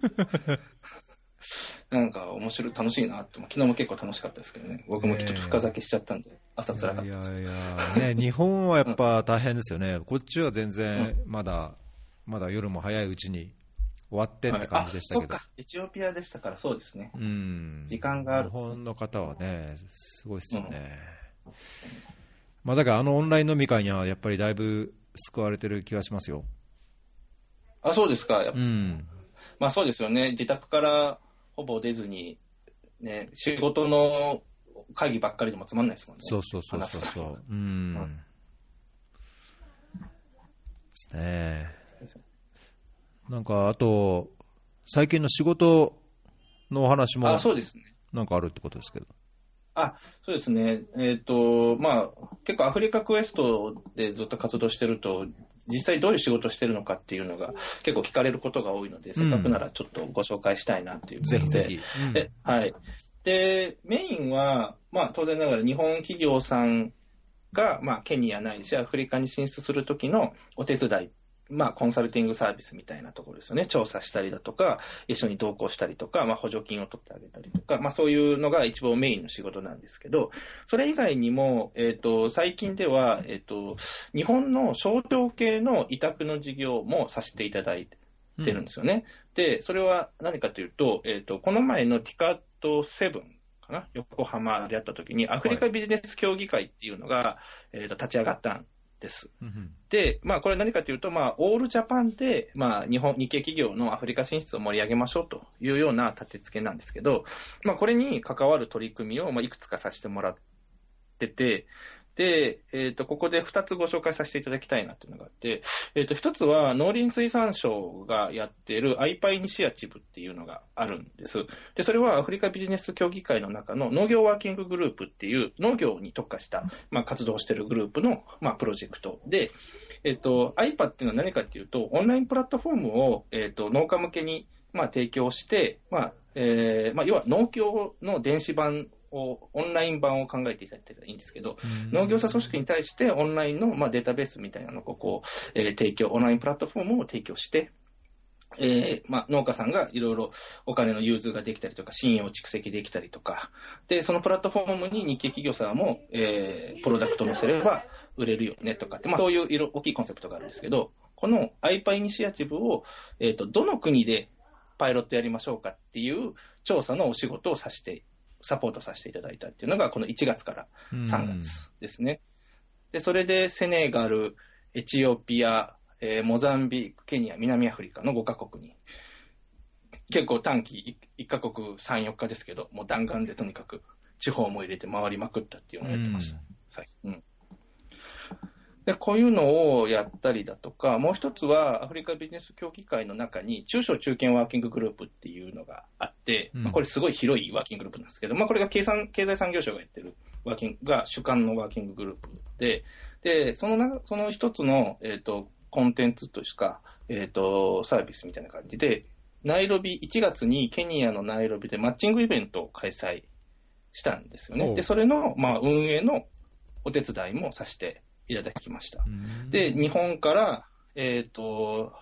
なんか面白い、楽しいなって、昨日も結構楽しかったですけどね。僕もちょっと深酒しちゃったんで、朝辛かったです。いやいや、ね、日本はやっぱ大変ですよね。こっちは全然、まだ、まだ夜も早いうちに終わってって感じでしたけど。はいエチオピアでしたからそうですね。うん。時間がある日本の方はね、すごいですよね。まあだからあのオンライン飲み会にはやっぱりだいぶ救われてる気がしますよ。あ、そうですか。やっぱうん。まあそうですよね。自宅からほぼ出ずに、ね、仕事の会議ばっかりでもつまんないですもんね。そうそうそうそうそう。うん。ですね。なんかあと、最近の仕事のお話もあ、そうですね。なんかあるってことですけど。あ、そうですね。えっ、と、まあ、結構アフリカクエストでずっと活動してると、実際どういう仕事をしてるのかっていうのが結構聞かれることが多いので、せっかくならちょっとご紹介したいなっていうことで。ぜひぜひ。うんではい。で、メインは、まあ当然ながら日本企業さんが、まあケニアないしアフリカに進出するときのお手伝いまあ、コンサルティングサービスみたいなところですよね。調査したりだとか、一緒に同行したりとか、まあ、補助金を取ってあげたりとか、まあ、そういうのが一番メインの仕事なんですけど、それ以外にも、えっ、と、最近では、えっ、と、日本の省庁系の委託の事業もさせていただいてるんですよね。うん、で、それは何かというと、えっ、と、この前のティカット7、かな、横浜でやった時に、アフリカビジネス協議会っていうのが、はい、えーと立ち上がったんです。で、まあ、これ何かというと、まあ、オールジャパンで、まあ、日本、日系企業のアフリカ進出を盛り上げましょうというような立て付けなんですけど、まあ、これに関わる取り組みを、まあ、いくつかさせてもらってて、で、えっ、ー、と、ここで2つご紹介させていただきたいなというのがあって、えっ、ー、と、1つは農林水産省がやっているアイパイニシアチブっていうのがあるんです。で、それはアフリカビジネス協議会の中の農業ワーキンググループっていう農業に特化した、まあ、活動しているグループの、まあ、プロジェクトで、えっ、ー、と、iPA っていうのは何かっていうと、オンラインプラットフォームを、えっ、と、農家向けに、まあ、提供して、まあ、えー、まあ、要は農協の電子版を、オンライン版を考えていただいたらいいんですけど、農業者組織に対してオンラインの、まあ、データベースみたいなのをこう、えー、提供、オンラインプラットフォームを提供して、えーまあ、農家さんがいろいろお金の融通ができたりとか、信用蓄積できたりとか、で、そのプラットフォームに日系企業さんも、えー、プロダクト載せれば売れるよねとかって、まあ、そういう色大きいコンセプトがあるんですけど、この iPA イニシアチブを、えっ、ー、と、どの国でパイロットやりましょうかっていう調査のお仕事をさせてサポートさせていただいたっていうのが、この1月から3月ですね。で、それでセネガル、エチオピア、えー、モザンビーク、ケニア、南アフリカの5カ国に、結構短期 1, 1カ国3、4日ですけど、もう弾丸でとにかく地方も入れて回りまくったっていうのをやってました。うん、で、こういうのをやったりだとか、もう一つはアフリカビジネス協議会の中に中小中堅ワーキンググループっていうのがあって、うん、まあ、これすごい広いワーキンググループなんですけど、まあ、これが経産経済産業省がやってるワーキングが主幹のワーキンググループで、で、そのなその一つの、えっ、ー、と、コンテンツというか、えっ、ー、と、サービスみたいな感じで、ナイロビ、1月にケニアのナイロビでマッチングイベントを開催したんですよね。で、それの、まあ、運営のお手伝いもさせていただきました。で、日本から、えっ、ー、と、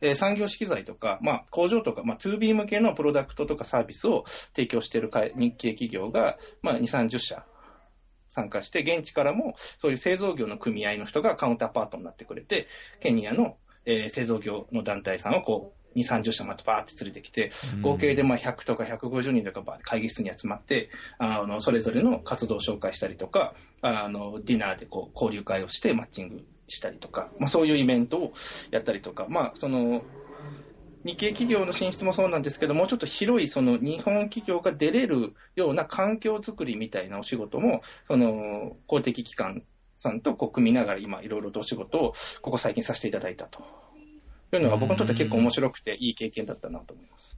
えー、産業資機材とか、まあ、工場とか、まあ、2B 向けのプロダクトとかサービスを提供している日系企業が、まあ、2、30社参加して、現地からもそういう製造業の組合の人がカウンターパートになってくれて、ケニアの、えー、製造業の団体さんをこう、2、30社またバーって連れてきて、合計でまあ100とか150人とかバー会議室に集まって、あの、それぞれの活動を紹介したりとか、あの、ディナーでこう、交流会をしてマッチングしたりとか、まあそういうイベントをやったりとか、まあその、日系企業の進出もそうなんですけど、もうちょっと広いその日本企業が出れるような環境づくりみたいなお仕事も、その公的機関さんとこう組みながら今いろいろとお仕事をここ最近させていただいたとというのが僕にとって結構面白くていい経験だったなと思います。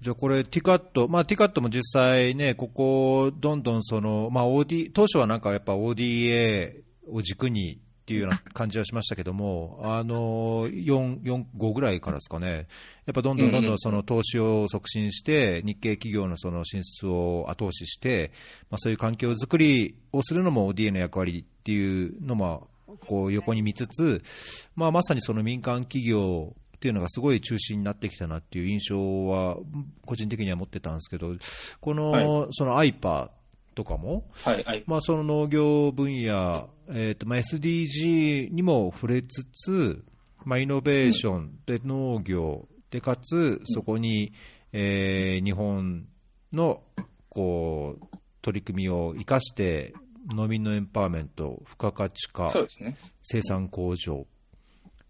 じゃあこれ、ティカット、まあ、ティカットも実際ね、ここ、どんどんその、まあ、OD、当初はなんかやっぱ ODA を軸にっていうような感じはしましたけども、あの4、4、5ぐらいからですかね、やっぱどんどんどんどんその投資を促進して、日系企業のその進出を後押しして、まあ、そういう環境づくりをするのも ODA の役割っていうのもこう横に見つつ、まあ、まさにその民間企業っていうのがすごい中心になってきたなっていう印象は、個人的には持ってたんですけど、この、はい、その IPA とかも、はいはい、まあ、その農業分野、えーとまあ、SDG にも触れつつ、まあ、イノベーションで農業で、かつそこに、えー、日本のこう取り組みを生かして農民のエンパワーメント、付加価値化、ね、生産向上。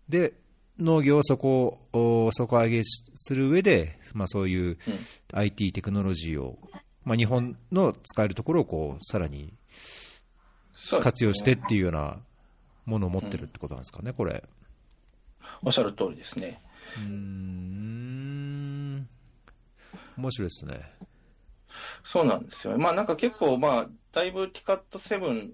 で、農業を底底上げする上で、まあ、そういう IT テクノロジーを、まあ、日本の使えるところをこうさらに活用してっていうようなものを持ってるってことなんですかね、これ。おっしゃる通りですね。うん、面白いですね。そうなんですよ。まあなんか結構、まあ、だいぶティカット7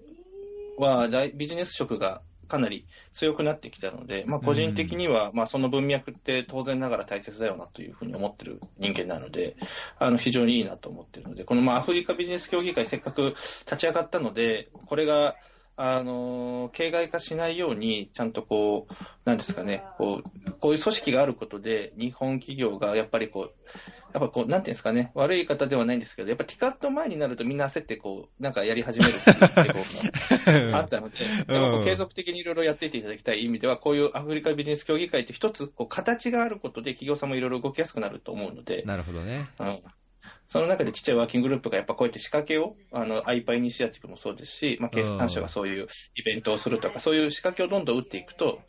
はビジネス色がかなり強くなってきたので、まあ、個人的には、まあ、その文脈って当然ながら大切だよなというふうに思ってる人間なので、あの非常にいいなと思ってるので、このまあアフリカビジネス協議会せっかく立ち上がったので、これがあの、形骸化しないように、ちゃんとこう、なんですかね、こう、こういう組織があることで、日本企業がやっぱりこう、やっぱこう、なんていうんですかね、悪い方ではないんですけど、やっぱティカット前になるとみんな焦ってこう、なんかやり始めるっていう傾向が あったので、う継続的にいろいろやっていっていただきたい意味では、こういうアフリカビジネス協議会って一つ、こう、形があることで企業さんもいろいろ動きやすくなると思うので、なるほどね。うんその中でちっちゃいワーキンググループがやっぱこうやって仕掛けを、あの、アイパイイニシアチブもそうですし、まあ、経産省がそういうイベントをするとか、そういう仕掛けをどんどん打っていくと、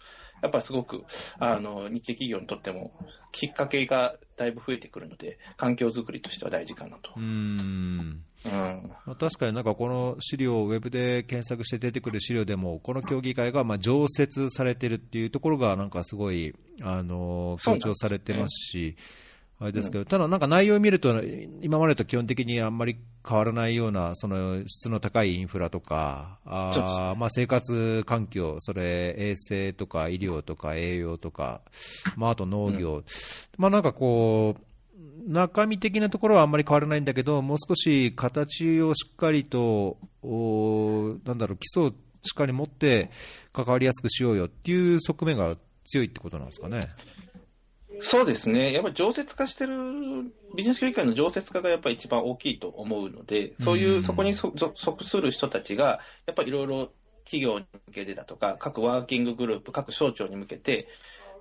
やっぱすごく、あの、日系企業にとっても、きっかけがだいぶ増えてくるので、環境づくりとしては大事かなと。うん。うん。まあ確かになんかこの資料をウェブで検索して出てくる資料でも、この協議会がまあ常設されてるっていうところが、なんかすごい、あの強調されてますし、あれですけど、ただなんか内容を見ると、今までと基本的にあんまり変わらないような、その質の高いインフラとか、あまあ、生活環境、それ衛生とか医療とか栄養とか、まあ、あと農業、まあなんかこう、中身的なところはあんまり変わらないんだけど、もう少し形をしっかりと、おなんだろう、基礎をしっかり持って関わりやすくしようよっていう側面が強いってことなんですかね。そうですね。やっぱり常設化してる、ビジネス協議会の常設化がやっぱり一番大きいと思うので、そういうう、んそこにそそ属する人たちが、やっぱりいろいろ企業に向けてだとか、各ワーキンググループ、各省庁に向けて、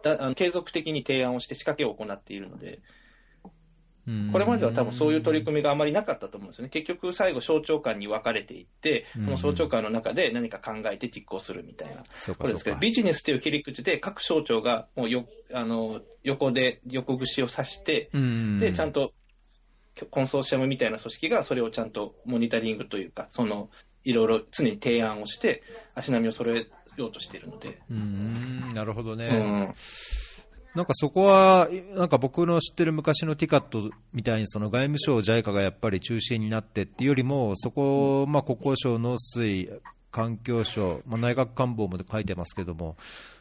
だあの継続的に提案をして仕掛けを行っているので、これまでは多分そういう取り組みがあまりなかったと思うんですよね。結局最後省庁間に分かれていって、うんその省庁間の中で何か考えて実行するみたいな。そうかこれですけど、ビジネスという切り口で各省庁がもうよあの横で横串を刺して、うんで、ちゃんとコンソーシアムみたいな組織がそれをちゃんとモニタリングというか、そのいろいろ常に提案をして、足並みを揃えようとしているので。うんなるほどね。うんなんかそこは、なんか僕の知ってる昔のティカットみたいに、その外務省、JICA がやっぱり中心になってっていうよりも、そこ、まあ、国交省、農水、環境省、まあ、内閣官房も書いてますけども、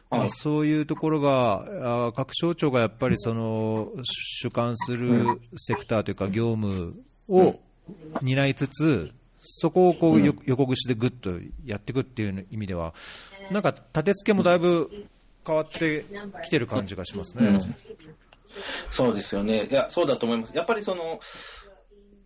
まあ、はいそういうところが、各省庁がやっぱりその主管するセクターというか、業務を担いつつ、そこをこうよ横串でぐっとやっていくっていう意味では、なんか立て付けもだいぶ変わってきてる感じがしますね。うんそうですよね。いや、そうだと思います。やっぱりその、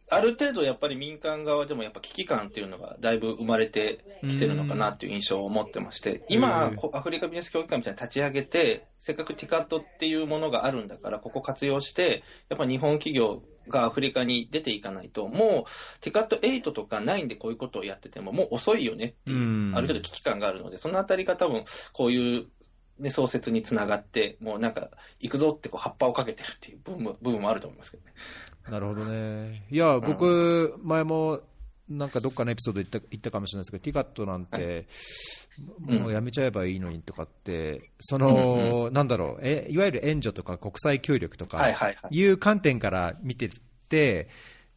ある程度やっぱり民間側でもやっぱ危機感っていうのがだいぶ生まれてきてるのかなっていう印象を持ってまして、今、こアフリカビジネス協議会みたいに立ち上げて、せっかくティカットっていうものがあるんだから、ここ活用して、やっぱ日本企業がアフリカに出ていかないと、もうティカット8とか9でこういうことをやってても、もう遅いよねっていううん、ある程度危機感があるので、そのあたりが多分こういうね、創設につながって、もうなんか、行くぞってこう葉っぱをかけてるっていう部分も部分もあると思いますけどね。なるほどね。いや、僕、前も、なんかどっかのエピソードで言った言ったかもしれないですけど、ティカットなんて、うんもうやめちゃえばいいのにとかって、その、なんだろうえ、いわゆる援助とか国際協力とか、はいはいはい。いう観点から見てって、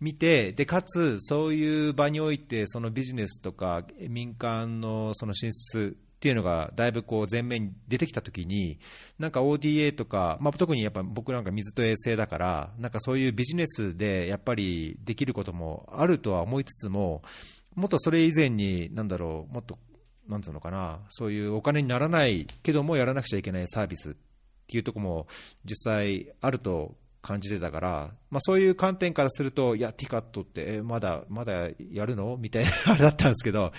見て、で、かつ、そういう場において、そのビジネスとか民間のその進出っていうのがだいぶこう前面に出てきたときに、なんか ODA とか、まあ、特にやっぱ僕なんか水と衛生だから、なんかそういうビジネスでやっぱりできることもあるとは思いつつも、もっとそれ以前に、なんだろう、もっと、なんつうのかな、そういうお金にならないけどもやらなくちゃいけないサービスっていうところも実際あると感じてたから、まあ、そういう観点からすると、いや、ティカットって、えまだ、まだやるの？みたいな あれだったんですけど、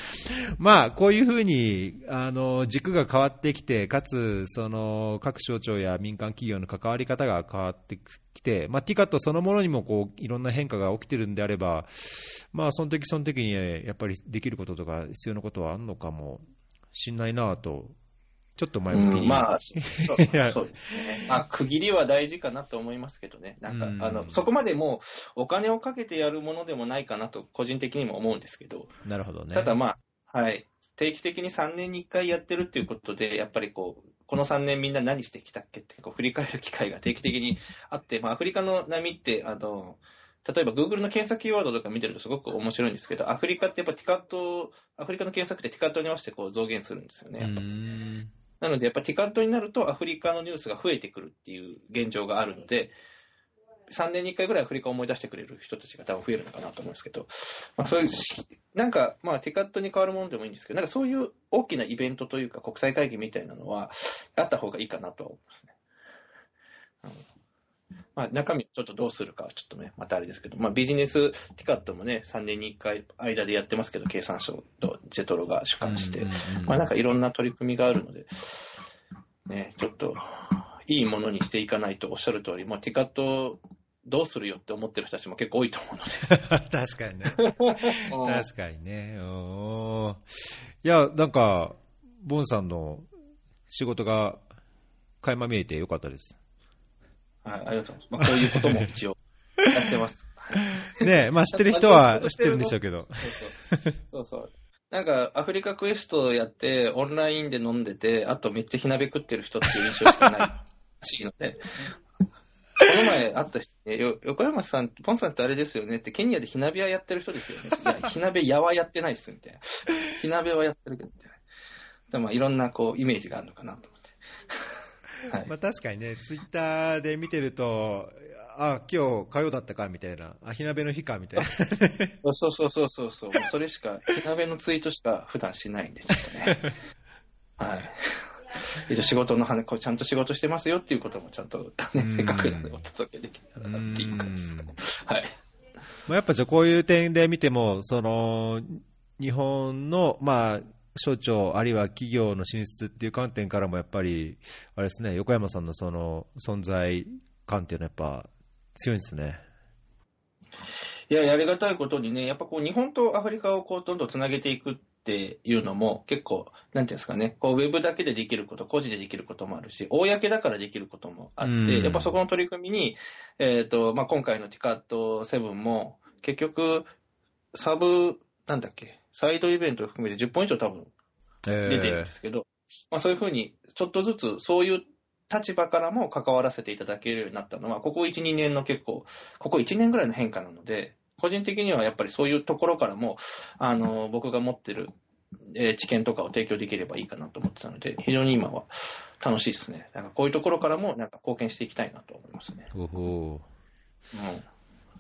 まあ、こういうふうに、あの、軸が変わってきて、かつ、その、各省庁や民間企業の関わり方が変わってきて、まあ、ティカットそのものにも、こう、いろんな変化が起きてるんであれば、まあ、その時その時に、やっぱりできることとか、必要なことはあるのかもしんないなと、ちょっと前向きに。うん、まあ、そうですね。まあ、区切りは大事かなと思いますけどね。なんか、うんあの、そこまでもうお金をかけてやるものでもないかなと、個人的にも思うんですけど、なるほどね。ただまあ、はい。定期的に3年に1回やってるっていうことで、やっぱりこう、この3年みんな何してきたっけってこう振り返る機会が定期的にあって、まあ、アフリカの波って、あの、例えば Google の検索キーワードとか見てるとすごく面白いんですけど、アフリカってやっぱティカット、アフリカの検索ってティカットに合わせてこう増減するんですよね。なので、やっぱティカットになるとアフリカのニュースが増えてくるっていう現状があるので、3年に1回ぐらいアフリカを思い出してくれる人たちが多分増えるのかなと思うんですけど、まあ、そういう、なんか、まあ、ティカットに変わるものでもいいんですけど、なんかそういう大きなイベントというか、国際会議みたいなのは、あった方がいいかなとは思いますね。うんまあ、中身ちょっとどうするかはちょっとね、またあれですけど、まあ、ビジネスティカットもね、3年に1回間でやってますけど、経産省とジェトロが主管して、まあ、なんかいろんな取り組みがあるので、ね、ちょっと、いいものにしていかないとおっしゃる通り、まあ、ティカットどうするよって思ってる人たちも結構多いと思うので。確かにね。確かにね。おいや、なんか、ボンさんの仕事が垣間見えてよかったです。はい、ありがとうございます。まあ、こういうことも一応やってます。ねまあ知ってる人は知ってるんでしょうけど。そうそう。なんか、アフリカクエストやって、オンラインで飲んでて、あとめっちゃ火鍋食ってる人っていう印象しかないらしいので、この前会った人に、よ横山さん、ポンさんってあれですよねって、ケニアで火鍋屋やってる人ですよね。いや、火鍋屋はやってないっす、みたいな。火鍋はやってるけど、みたいな。でまあ、いろんな、こう、イメージがあるのかなと。はいまあ確かにね、ツイッターで見てると、あ、今日火曜だったかみたいな、あ、火鍋の日かみたいな。そうそうそうそうそう。それしか、火鍋のツイートしか普段しないんで、ちょっとね。はい。一応仕事の話、こうちゃんと仕事してますよっていうこともちゃんと、ね、うんせっかくなのでお届けできたらなっていう感じですかね。はい。まあやっぱじゃあこういう点で見ても、その、日本の、まあ、省庁、あるいは企業の進出っていう観点からも、やっぱり、あれですね、横山さんのその存在感っていうのはやっぱ強いんですね。いや、やりがたいことにね、やっぱこう、日本とアフリカをこう、どんどんつなげていくっていうのも、結構、なんていうんですかね、こう、ウェブだけでできること、個人でできることもあるし、公だからできることもあって、うんやっぱそこの取り組みに、えっ、と、まあ、今回のティカット7も、結局、サブ、なんだっけ、サイドイベントを含めて10本以上多分え出てるんですけど、まあ、そういうふうに、ちょっとずつ、そういう立場からも関わらせていただけるようになったのは、ここ1、2年の結構、ここ1年ぐらいの変化なので、個人的にはやっぱりそういうところからも、あの、僕が持ってる、えー知見とかを提供できればいいかなと思ってたので、非常に今は楽しいですね。なんかこういうところからも、なんか貢献していきたいなと思いますね。おほうん。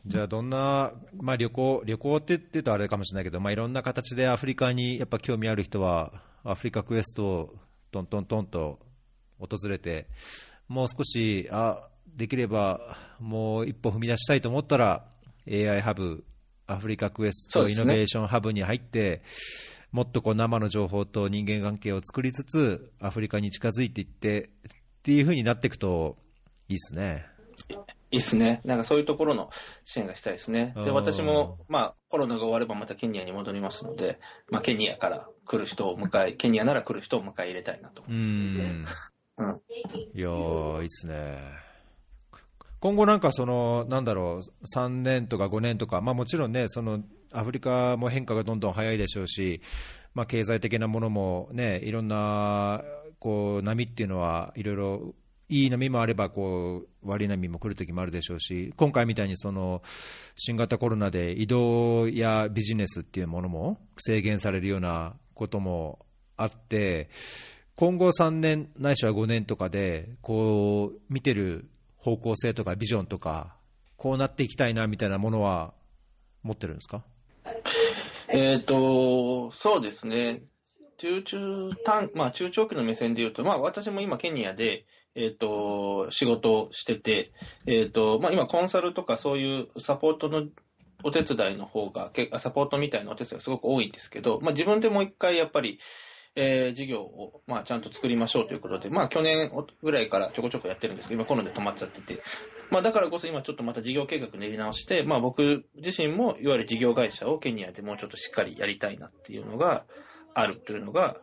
じゃあ、どんな、まあ、旅行、旅行って言うとあれかもしれないけど、まあ、いろんな形でアフリカにやっぱ興味ある人は、アフリカクエストをトントントンと訪れて、もう少し、あできればもう一歩踏み出したいと思ったら、AI ハブ、アフリカクエストイノベーションハブに入って、もっとこう生の情報と人間関係を作りつつ、アフリカに近づいていってっていう風になっていくといいですね。いいっすね。なんかそういうところの支援がしたいですね。で、うん私も、まあ、コロナが終わればまたケニアに戻りますので、まあ、ケニアから来る人を迎え、ケニアなら来る人を迎え入れたいなと。うーん。うん。いやー、いいっすね。今後なんかその、なんだろう、3年とか5年とか、まあもちろんね、その、アフリカも変化がどんどん早いでしょうし、まあ経済的なものもね、いろんな、こう、波っていうのはいろいろ、いい波もあれば、こう、悪い波も来る時もあるでしょうし、今回みたいにその、新型コロナで移動やビジネスっていうものも制限されるようなこともあって、今後3年ないしは5年とかでこう見てる方向性とかビジョンとかこうなっていきたいなみたいなものは持ってるんですか？えっ、と、そうですね。中中短、まあ中長期の目線で言うと、まあ私も今ケニアで、えっ、と、仕事をしてて、えっ、と、まあ今コンサルとかそういうサポートのお手伝いの方が、サポートみたいなお手伝いがすごく多いんですけど、まあ自分でもう一回やっぱり、えー事業を、まあ、ちゃんと作りましょうということで、まあ、去年ぐらいからちょこちょこやってるんですけど、今コロナで止まっちゃってて、まあ、だからこそ今ちょっとまた事業計画練り直して、まあ、僕自身もいわゆる事業会社をケニアでもうちょっとしっかりやりたいなっていうのがあるというのが、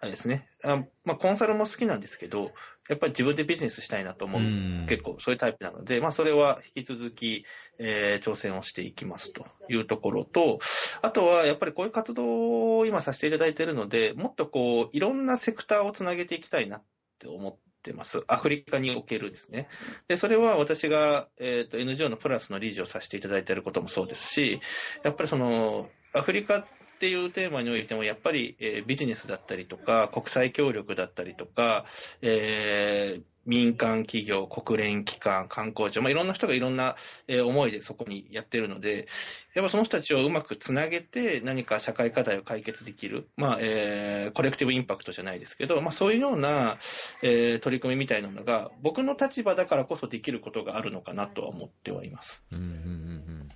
あれですね。あまあ、コンサルも好きなんですけど、やっぱり自分でビジネスしたいなと思う、うん結構そういうタイプなので、まあ、それは引き続き、えー挑戦をしていきますというところと、あとはやっぱりこういう活動を今させていただいているので、もっとこう、いろんなセクターをつなげていきたいなって思ってます。アフリカにおけるですね。で、それは私が、えっ、と、NGO のプラスの理事をさせていただいていることもそうですし、やっぱりその、アフリカっていうテーマにおいても、やっぱり、えービジネスだったりとか、国際協力だったりとか、えー民間企業、国連機関、観光庁、まあ、いろんな人がいろんな、えー思いでそこにやってるので、やっぱその人たちをうまくつなげて、何か社会課題を解決できる、まあえーコレクティブインパクトじゃないですけど、まあ、そういうような、えー取り組みみたいなのが、僕の立場だからこそできることがあるのかなとは思ってはいます。うんうんうんうん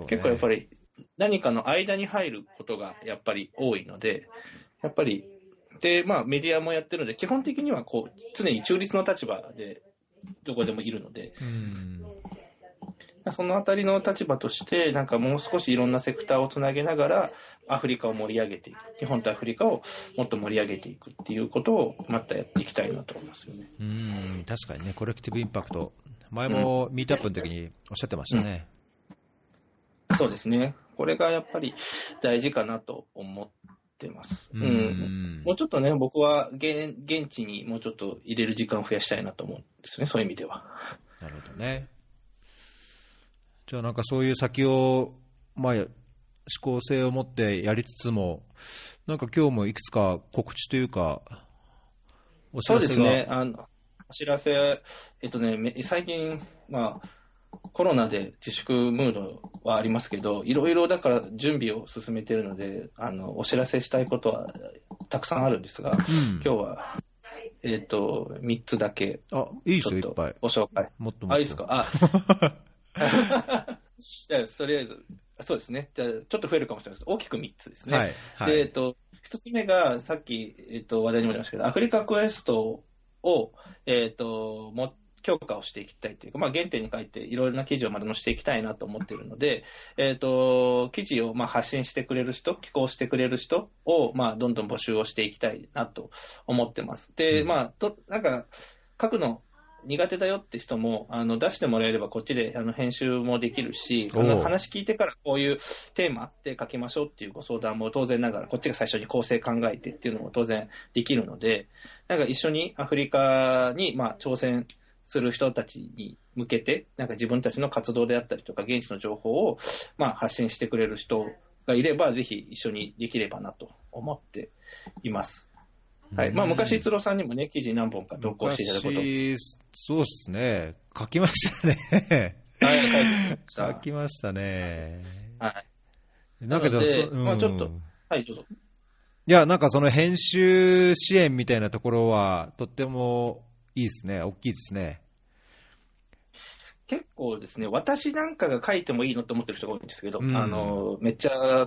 ね結構やっぱり何かの間に入ることがやっぱり多いので、やっぱり、で、まあメディアもやってるので、基本的にはこう、常に中立の立場でどこでもいるので、うんそのあたりの立場として、なんかもう少しいろんなセクターをつなげながら、アフリカを盛り上げていく。日本とアフリカをもっと盛り上げていくっていうことをまたやっていきたいなと思いますよね。うん確かにね、コレクティブインパクト、前もミートアップの時におっしゃってましたね。そうですね。これがやっぱり大事かなと思ってます。うんうんもうちょっとね、僕は現現地にもうちょっと入れる時間を増やしたいなと思うんですね、そういう意味では。なるほどね。じゃあなんかそういう先を、まあ、思考性を持ってやりつつも、なんか今日もいくつか告知というか、お知そうらせが。ですね。あの、お知らせ、えっとね、め最近、まあ、コロナで自粛ムードはありますけど、いろいろだから準備を進めているので、あの、お知らせしたいことはたくさんあるんですが、うん今日は、えっと、3つだけ、あ、いいですよ、いっぱい。ご紹介。もっともっと。あ、いいですか？あ、じゃあ、とりあえず、そうですね。じゃあ、ちょっと増えるかもしれないです。大きく3つですね。はい。はで、えっい。と、一つ目が、さっき、えっと、話題にも出ましたけど、アフリカクエストを、えっと、も強化をしていきたいというか、まあ、原点に書いていろいろな記事をまと載せていきたいなと思っているので、えっと、記事をまあ発信してくれる人、寄稿してくれる人を、まあ、どんどん募集をしていきたいなと思ってます。で、うんまあ、と、なんか、書くの苦手だよって人も、あの、出してもらえればこっちであの編集もできるし、あおうの話聞いてからこういうテーマで書きましょうっていうご相談も当然ながら、こっちが最初に構成考えてっていうのも当然できるので、なんか一緒にアフリカに、まあ、挑戦する人たちに向けて、なんか自分たちの活動であったりとか、現地の情報を、まあ、発信してくれる人がいれば、ぜひ一緒にできればなと思っています。はい。まあ、昔、一郎さんにもね、記事何本か投稿していただくこと。そうですね。書きましたね。書い 書きましたね。はい。だけど、まあちょっとはい、どうぞ。いや、なんかその編集支援みたいなところは、とってもいいですね。大きいですね。結構ですね、私なんかが書いてもいいのと思ってる人が多いんですけど、うんあのめっちゃ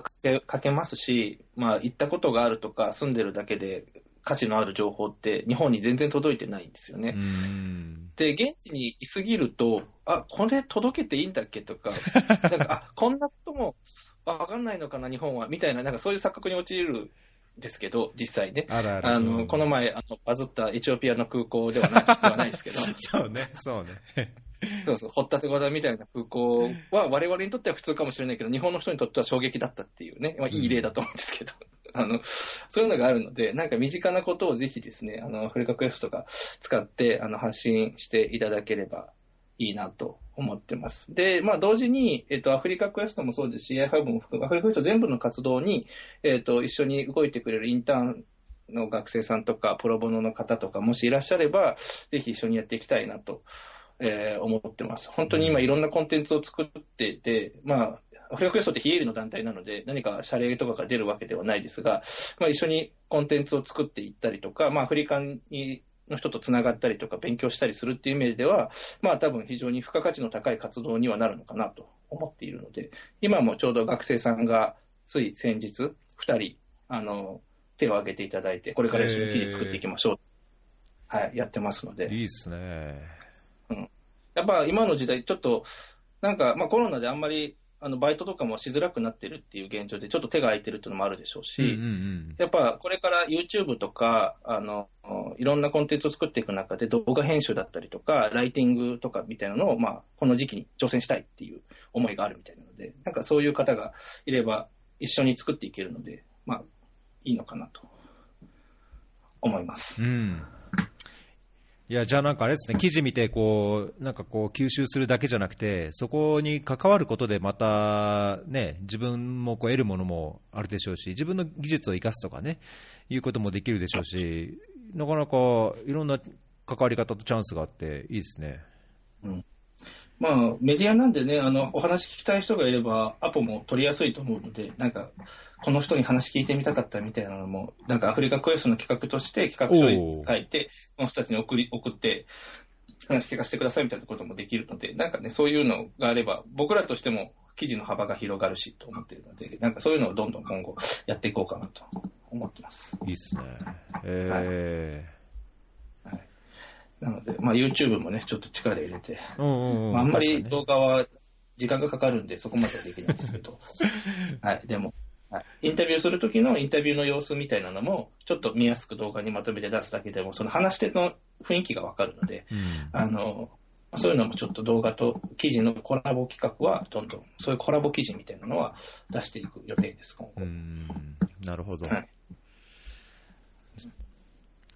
書けますし、まあ、行ったことがあるとか、住んでるだけで価値のある情報って、日本に全然届いてないんですよね。うん。で、現地にいすぎると、あ、これ届けていいんだっけとか、なんか、あ、こんなこともわかんないのかな、日本は、みたいな、なんかそういう錯覚に陥るんですけど、実際ね。あるある。あの、うんこの前、あの、バズったエチオピアの空港ではない、ではないですけど、そうね、そうね。そうそう、堀田小田みたいな空港は、我々にとっては普通かもしれないけど、日本の人にとっては衝撃だったっていうね、まあ、いい例だと思うんですけど、あの、そういうのがあるので、なんか身近なことをぜひですね、あの、アフリカクエストとか使って、あの、発信していただければいいなと思ってます。で、まあ、同時に、えっと、アフリカクエストもそうですし、AI5 も含む、アフリカクエスト全部の活動に、えっと、一緒に動いてくれるインターンの学生さんとか、プロボノの方とか、もしいらっしゃれば、ぜひ一緒にやっていきたいなとえー思ってます。本当に今いろんなコンテンツを作ってて、まあ、アフリカクエストって非営利の団体なので、何か謝礼とかが出るわけではないですが、まあ、一緒にコンテンツを作っていったりとか、まあ、アフリカにの人とつながったりとか勉強したりするっていう意味では、まあ多分非常に付加価値の高い活動にはなるのかなと思っているので、今もちょうど学生さんがつい先日、二人、あの、手を挙げていただいて、これから一緒に記事作っていきましょう。はい、やってますので。いいですね。やっぱ今の時代、ちょっと、なんか、まあコロナであんまり、あの、バイトとかもしづらくなってるっていう現状で、ちょっと手が空いてるっていうのもあるでしょうし、うんうんやっぱこれから YouTube とか、あの、いろんなコンテンツを作っていく中で動画編集だったりとか、ライティングとかみたいなのを、まあ、この時期に挑戦したいっていう思いがあるみたいなので、なんかそういう方がいれば一緒に作っていけるので、まあ、いいのかなと思います。うん。いや、じゃあなんかあれですね、記事見て、こう、なんかこう、吸収するだけじゃなくて、そこに関わることでまた、ね、自分もこう得るものもあるでしょうし、自分の技術を生かすとかね、いうこともできるでしょうし、なかなかいろんな関わり方とチャンスがあって、いいですね。うんまあ、メディアなんでね、あの、お話聞きたい人がいれば、アポも取りやすいと思うので、なんか、この人に話聞いてみたかったみたいなのも、なんかアフリカクエストの企画として企画書に書いて、この人たちに送り、送って、話聞かせてくださいみたいなこともできるので、なんかね、そういうのがあれば、僕らとしても記事の幅が広がるし、と思っているので、なんかそういうのをどんどん今後やっていこうかなと思ってます。いいですね。えなので、まあ YouTube もね、ちょっと力入れて、あ、あんまり動画は時間がかかるんで、そこまではできないんですけど、はい、でも、はい、インタビューするときのインタビューの様子みたいなのも、ちょっと見やすく動画にまとめて出すだけでも、その話し手の雰囲気がわかるので、うん。あの、そういうのもちょっと動画と記事のコラボ企画は、どんどん、そういうコラボ記事みたいなのは出していく予定です、今後。うん、なるほど。はい。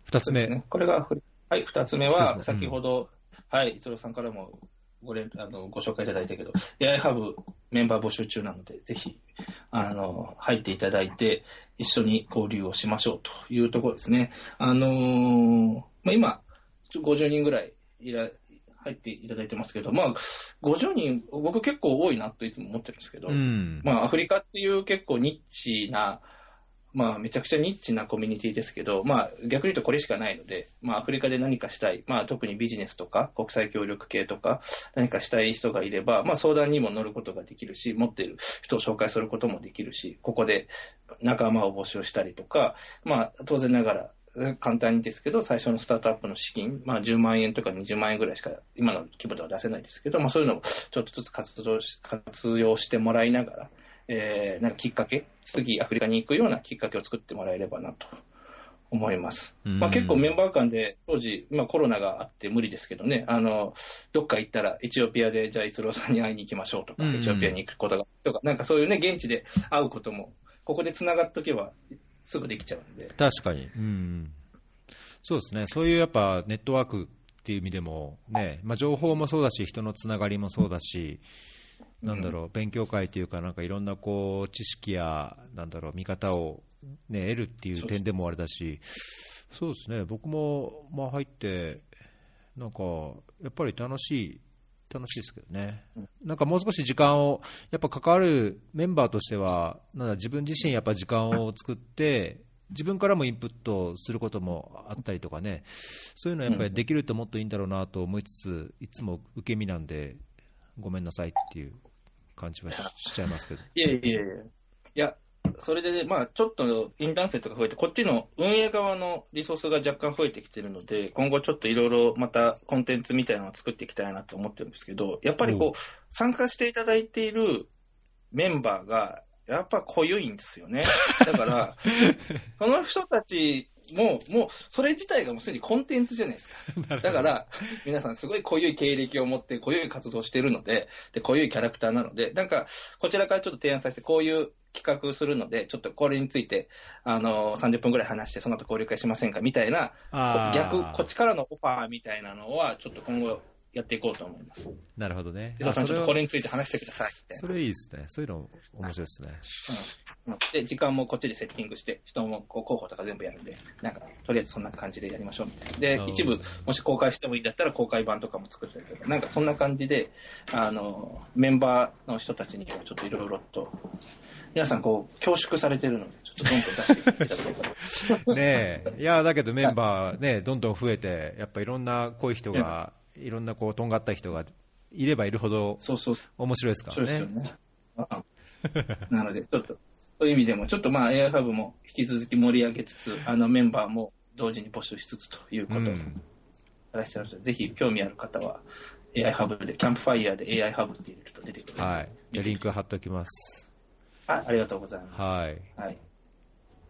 二つ目。ね。これがアフリ、はい、二つ目二は、先ほど、はい、逸郎さんからもご連あのご紹介いただいたけど、AI ハブメンバー募集中なので、ぜひ、あの、入っていただいて、一緒に交流をしましょうというところですね。あのーまあ、今、ちょ50人ぐらいいら入っていただいてますけど、まあ、50人、僕結構多いなといつも思ってるんですけど、うん。まあ、アフリカっていう結構ニッチな、まあ、めちゃくちゃニッチなコミュニティですけど、まあ、逆に言うとこれしかないので、まあ、アフリカで何かしたい、まあ、特にビジネスとか、国際協力系とか、何かしたい人がいれば、まあ、相談にも乗ることができるし、持っている人を紹介することもできるし、ここで仲間を募集したりとか、まあ、当然ながら、簡単にですけど、最初のスタートアップの資金、まあ、10万円とか20万円ぐらいしか今の規模では出せないですけど、まあ、そういうのをちょっとずつ活動し活用してもらいながら、えーなんかきっかけ、次アフリカに行くようなきっかけを作ってもらえればなと思います。うんまあ、結構メンバー間で当時、まあ、コロナがあって無理ですけどね、あの、どっか行ったらエチオピアでじゃあ逸郎さんに会いに行きましょうとか、うんエチオピアに行くことが、とか、なんかそういうね、現地で会うことも、ここで繋がっとけばすぐできちゃうんで。確かに。うん。そうですね。そういうやっぱネットワークっていう意味でも、ね、まあ、情報もそうだし、人のつながりもそうだし、なんだろう、勉強会というか、なんかいろんなこう知識や、なんだろう、見方を、ね、得るっていう点でもあれだし、そうですね、僕も、まあ、入って、なんか、やっぱり楽しい、楽しいですけどね、なんかもう少し時間を、やっぱ関わるメンバーとしては、なんだ自分自身、やっぱ時間を作って、自分からもインプットすることもあったりとかね、そういうのやっぱりできるともっといいんだろうなと思いつつ、いつも受け身なんで、ごめんなさいっていう感じはししちゃいますけど。い やいやいやいや。いや、それでね、まあ、ちょっとインターン生とか増えて、こっちの運営側のリソースが若干増えてきてるので、今後ちょっといろいろまたコンテンツみたいなのを作っていきたいなと思ってるんですけど、やっぱりこう、参加していただいているメンバーが、やっぱ濃ゆいんですよね。だから、その人たちも、もう、それ自体がもうすでにコンテンツじゃないですか。だから、皆さんすごい濃ゆい経歴を持って、濃ゆい活動をしているので、で、濃ゆいキャラクターなので、なんか、こちらからちょっと提案させて、こういう企画するので、ちょっとこれについて、あの、30分くらい話して、その後交流会しませんかみたいな、逆、こっちからのオファーみたいなのは、ちょっと今後やっていこうと思います。なるほどね。伊沢さん、ちょっとあこれについて話してください、みたいなそれいいですね。そういうの面白いですね。うんで、時間もこっちでセッティングして、人もこう候補とか全部やるんで、なんか、とりあえずそんな感じでやりましょうみたいな。でなるほ、ど一部、もし公開してもいいんだったら公開版とかも作ったりとか、なんかそんな感じで、あの、メンバーの人たちにはちょっといろいろと、皆さんこう、恐縮されてるので、ちょっとどんどん出していただければ。ねえ、いや、だけどメンバーね、どんどん増えて、やっぱいろんな濃い人が、いろんなこう、とんがった人がいればいるほどそうそうそう。面白いですからね。そうですよね。あなので、ちょっと、そういう意味でも、ちょっとまあ、AI ハブも引き続き盛り上げつつ、あのメンバーも同時に募集しつつということをやらせてもらって、ぜひ興味ある方は、AI ハブで、キャンプファイヤーで AI ハブって入れると出てくる。はい。じゃあリンク貼っておきます。あありがとうございます。はい。はい。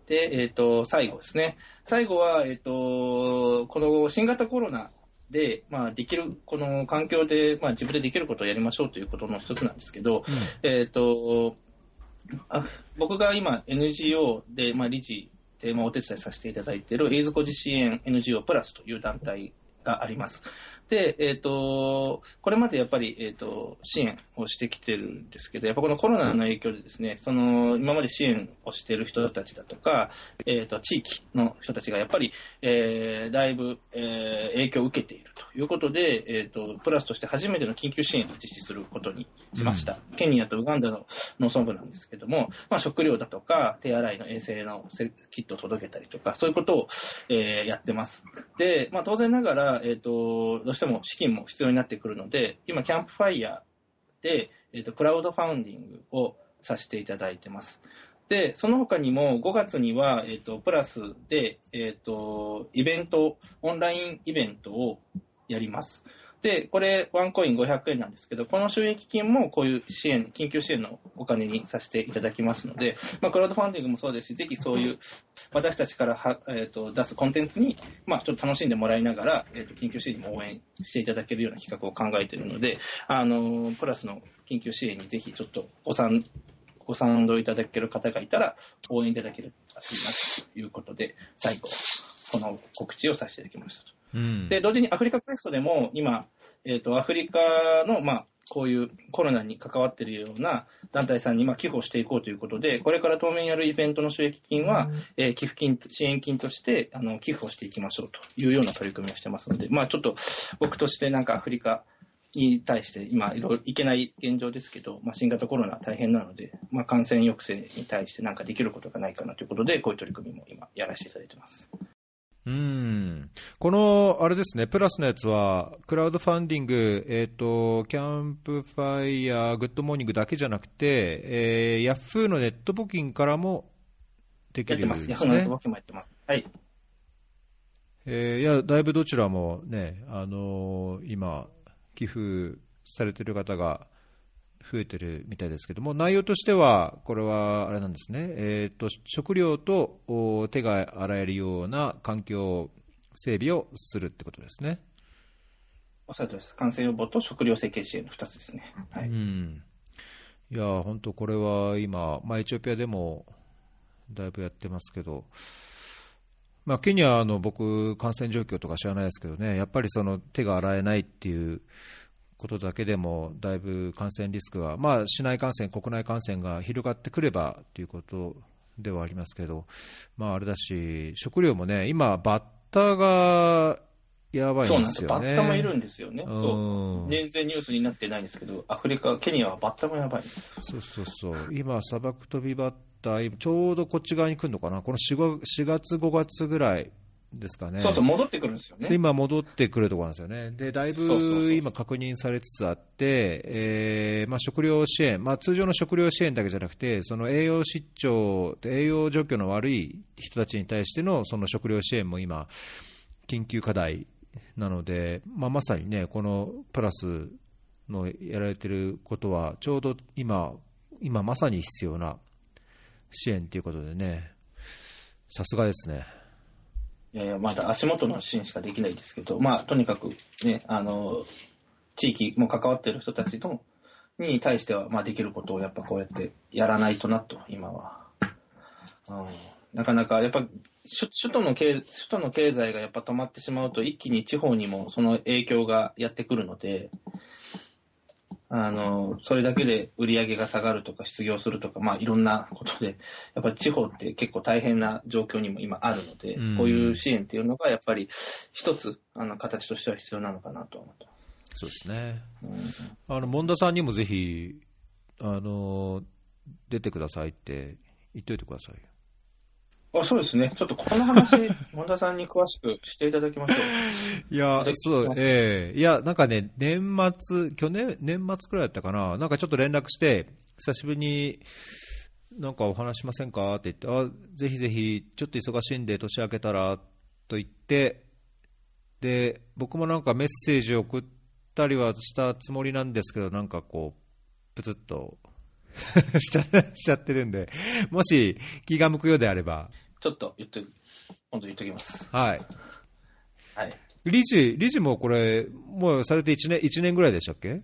で、えっ、と、最後ですね。最後は、えっ、と、この新型コロナで、まあ、できる、この環境で、まあ、自分でできることをやりましょうということの一つなんですけど、えっ、と、あ僕が今 NGO で、まあ、理事で、まあ、お手伝いさせていただいている、エイズ孤児支援 NGO プラスという団体があります。で、えっ、と、これまでやっぱり、えっ、と、支援をしてきてるんですけど、やっぱこのコロナの影響でですね、その、今まで支援をしている人たちだとか、えっ、と、地域の人たちがやっぱり、えー、だいぶ、えー、影響を受けているということで、えっ、と、プラスとして初めての緊急支援を実施することにしました。ケニアとウガンダの農村部なんですけども、まあ、食料だとか、手洗いの衛生のキットを届けたりとか、そういうことを、えー、やってます。で、まあ、当然ながら、えっ、と、どうしても資金も必要になってくるので、今、キャンプファイヤーで、えっ、と、クラウドファウンディングをさせていただいてます。で、その他にも5月には、えっ、と、プラスで、えっ、と、イベント、オンラインイベントをやります。で、これ、ワンコイン500円なんですけど、この収益金もこういう支援、緊急支援のお金にさせていただきますので、まあ、クラウドファンディングもそうですし、ぜひそういう私たちからは、えー、と出すコンテンツに、まあ、ちょっと楽しんでもらいながら、えー、と緊急支援にも応援していただけるような企画を考えているので、あのプラスの緊急支援にぜひちょっとご賛ご賛同いただける方がいたら、応援いただけるといいなということで、最後、この告知をさせていただきましたと。うんで、同時にアフリカクエストでも今、えっ、と、アフリカの、まあ、こういうコロナに関わっているような団体さんにまあ寄付をしていこうということで、これから当面やるイベントの収益金は、えー寄付金、支援金としてあの寄付をしていきましょうというような取り組みをしてますので、まあちょっと僕としてなんかアフリカに対して今いろいろいけない現状ですけど、まあ新型コロナ大変なので、まあ感染抑制に対してなんかできることがないかなということで、こういう取り組みも今やらせていただいてます。うんこの、あれですね、プラスのやつは、クラウドファンディング、えっ、と、キャンプファイヤー、グッドモーニングだけじゃなくて、えー、ヤフーのネット募金からもできるやってます。ヤフーのネット。僕もやってます。はい。えーいや、だいぶどちらもね、あのー今、寄付されてる方が増えてるみたいですけども、内容としては、これはあれなんですね、えーと食料とお手が洗えるような環境整備をするってことですね。おっしゃるとりです。感染予防と食料整形支援の2つですね。はい。うん、いや、本当、これは今、まあ、エチオピアでもだいぶやってますけど、まあ、ケニアの僕、感染状況とか知らないですけどね、やっぱりその手が洗えないっていうことだけでも、だいぶ感染リスクが、まあ、市内感染、国内感染が広がってくればということではありますけど、まあ、あれだし、食料もね、今、バッタがやばいそうんなんですよ。バッタもいるんですよね。うんそう。全然ニュースになってないんですけど、アフリカ、ケニアはバッタもやばいんです。そうそうそう、今、砂漠飛びバッタ、今ちょうどこっち側に来るのかな、この 4, 4月、5月ぐらいですかね、そうそう、戻ってくるんですよね。今、戻ってくるところなんですよね、でだいぶ今、確認されつつあって、えーまあ、食料支援、まあ、通常の食料支援だけじゃなくて、その栄養失調、栄養状況の悪い人たちに対してのその食料支援も今、緊急課題なので、まあ、まさにね、このプラスのやられてることは、ちょうど今、今まさに必要な支援ということでね、さすがですね。いやいや、まだ足元の支援しかできないですけど、まあ、とにかくね、あの、地域も関わってる人たちのに対しては、まあ、できることをやっぱこうやってやらないとなと、今は。うん、なかなか、やっぱ、首首都の経、首都の経済がやっぱ止まってしまうと、一気に地方にもその影響がやってくるので、あの、それだけで売り上げが下がるとか失業するとか、まあいろんなことで、やっぱり地方って結構大変な状況にも今あるので、うんこういう支援っていうのがやっぱり一つ、あの、形としては必要なのかなと思ってまそうですね。す。うんあの、門田さんにもぜひ、あの、出てくださいって言っといてくださいよ。あそうですね。ちょっとこの話、本田さんに詳しくしていただきましょう。いやそうええいや、なんかね、年末、去年、年末くらいだったかな、なんかちょっと連絡して、久しぶりに、なんかお話しませんかって言って、あ、ぜひぜひ、ちょっと忙しいんで、年明けたら、と言って、で、僕もなんかメッセージを送ったりはしたつもりなんですけど、なんかこう、ぷつっと しちゃってるんで、もし気が向くようであれば、ちょっと言って、本当に言っときます。はい。はい。理事、理事もこれ、もうされて1年、一年ぐらいでしたっけ？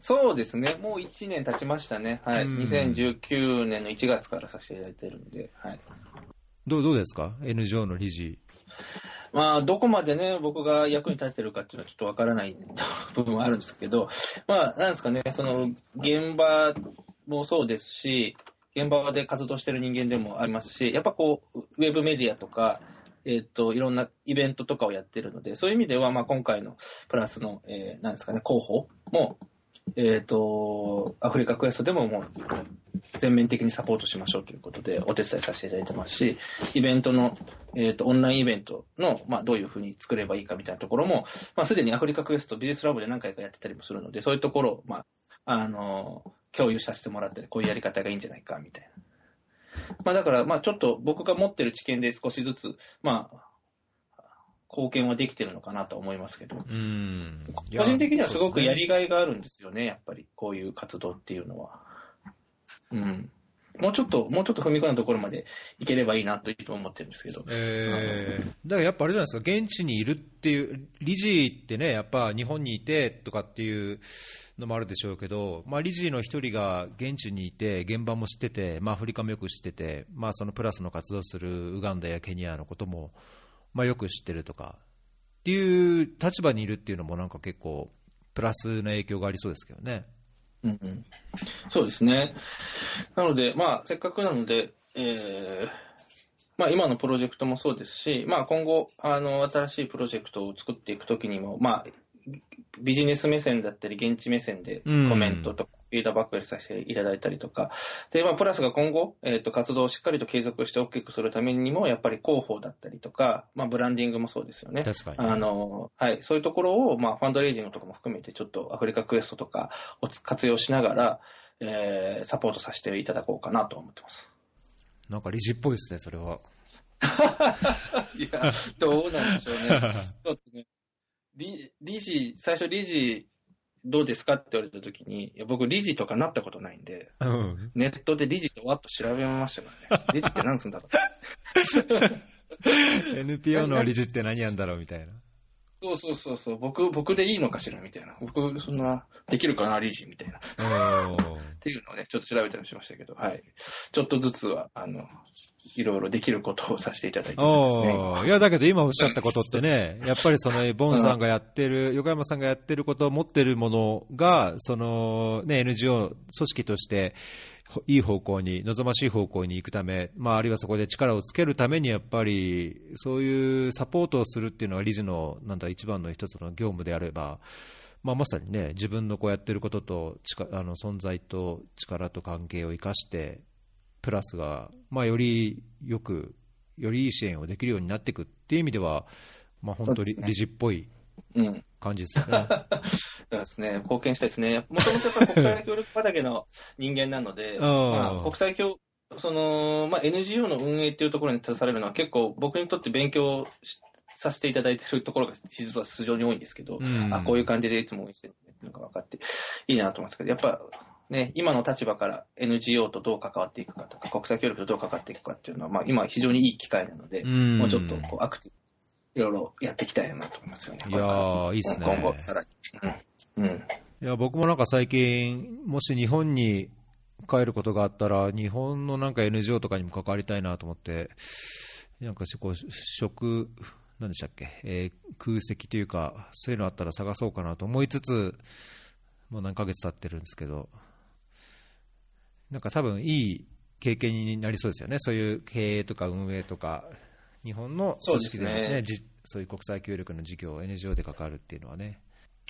そうですね。もう1年経ちましたね。はい。うん2019年の1月からさせていただいてるんで、はい。どうどうですか ?NGO の理事。まあ、どこまでね、僕が役に立ってるかっていうのはちょっとわからない部分はあるんですけど、まあ、なんですかね、その、現場もそうですし、現場で活動してる人間でもありますし、やっぱこう、ウェブメディアとか、えっ、と、いろんなイベントとかをやってるので、そういう意味では、まあ、今回のプラスの、えー、なんですかね、広報も、えっ、と、アフリカクエストでももう、全面的にサポートしましょうということで、お手伝いさせていただいてますし、イベントの、えっ、と、オンラインイベントの、まあ、どういうふうに作ればいいかみたいなところも、まあ、すでにアフリカクエスト、ビジネスラボで何回かやってたりもするので、そういうところを、まあ、あの、共有させてもらったり、こういうやり方がいいんじゃないか、みたいな。まあ、だから、まあ、ちょっと僕が持ってる知見で少しずつ、まあ、貢献はできてるのかなと思いますけど、うん。個人的にはすごくやりががいがあるんですよね、やっぱり、こういう活動っていうのは。うん。もうちょっと、もうちょっと踏み込んだところまでいければいいなといつも思ってるんですけど。えー、だからやっぱあれじゃないですか、現地にいるっていう、理事ってね、やっぱ日本にいてとかっていうのもあるでしょうけど、まあ、理事の一人が現地にいて、現場も知ってて、まあ、アフリカもよく知ってて、まあ、そのプラスの活動するウガンダやケニアのことも、まあ、よく知ってるとかっていう立場にいるっていうのも、なんか結構、プラスの影響がありそうですけどね。うんうん、そうですね。なので、まあ、せっかくなので、えーまあ、今のプロジェクトもそうですし、まあ、今後、あの、新しいプロジェクトを作っていくときにも、まあ、ビジネス目線だったり、現地目線でコメントとか、ードバックさせていただいたりとか、で、まあ、プラスが今後、えっ、と、活動をしっかりと継続して大きくするためにも、やっぱり広報だったりとか、まあ、ブランディングもそうですよね。確かに。あの、はい、そういうところを、まあ、ファンドレイジングとかも含めて、ちょっとアフリカクエストとかを活用しながら、えーサポートさせていただこうかなと思ってます。なんか理事っぽいですね、それは。いや、どうなんでしょうね。ちょっとね、理理事、最初理事、どうですかって言われたときに、いや僕理事とかなったことないんで、うん。ネットで理事とわっと調べましたからね。理事って何すんだろう。NPO の理事って何やんだろうみたいな。そうそうそうそう、僕、僕でいいのかしらみたいな。僕、そんな、できるかな、理事みたいな。っていうのをね、ちょっと調べたりしましたけど、はい。ちょっとずつは、あの、いろいろできることをさせていただいてますね。いや、だけど今おっしゃったことってね、やっぱりその、ボンさんがやってる、横山さんがやってることを持ってるものが、その、ね、NGO 組織として、ほいい方向に、望ましい方向に行くため、まあ、あるいはそこで力をつけるために、やっぱり、そういうサポートをするっていうのが理事の、なんだ、一番の一つの業務であれば、まあ、まさにね、自分のこうやってることと、力あの存在と力と関係を生かして、プラスが、まあ、よりよく、よりいい支援をできるようになっていくっていう意味では、まあ、本当に理事っぽいうん。感じですよね。そうですね、貢献したいですね。もともとやっぱり国際協力畑の人間なので、まあ、国際協、その、まあ、NGO の運営っていうところに携われるのは結構僕にとって勉強しさせていただいてるところが実は非常に多いんですけど、うんあ、こういう感じでいつも応援してるっていうのが分かっていいなと思いますけど、やっぱね、今の立場から NGO とどう関わっていくかとか、国際協力とどう関わっていくかっていうのは、まあ今非常にいい機会なので、うんもうちょっとこうアクティブ、いろいろやっていきたいなと思いますよね。いやーいいっすね今後さらに。うん。うん。いや僕もなんか最近、もし日本に帰ることがあったら、日本のなんか NGO とかにも関わりたいなと思って、なんかしこう食、なんでしたっけ、えー空席というか、そういうのあったら探そうかなと思いつつ、もう何ヶ月経ってるんですけど、なんか多分いい経験になりそうですよね、そういう経営とか運営とか、日本の組織で,、そうですねじそういう国際協力の事業、NGO で関わるっていうのはね。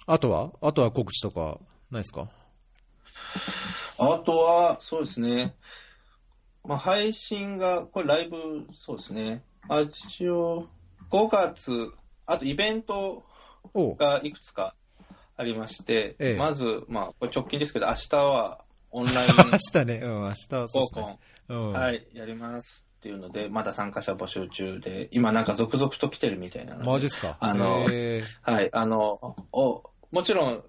あとは？あとは告知とかないですか？あとは、そうですね。まあ、配信が、これライブ、そうですね。あ一応、5月、あとイベントおがいくつかありまして、ええまず、まあ、これ直近ですけど、明日はオンライン明日ね、うん、明日はそうですね。うん、。はいい、やりますっていうので、まだ参加者募集中で、今なんか続々と来てるみたいなので、マジっすか？あのはい、あの、お、もちろん、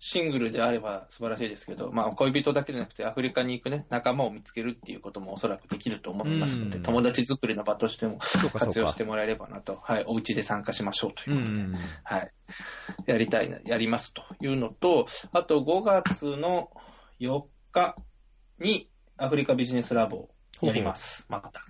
シングルであれば素晴らしいですけど、まあ、恋人だけじゃなくて、アフリカに行くね、仲間を見つけるっていうこともおそらくできると思いますので、うん友達作りの場としても活用して。もらえればなと、はい、お家で参加しましょうといううことで、ん。はい、やりたいな、やりますというのと、あと5月の4日にアフリカビジネスラボをやります、また。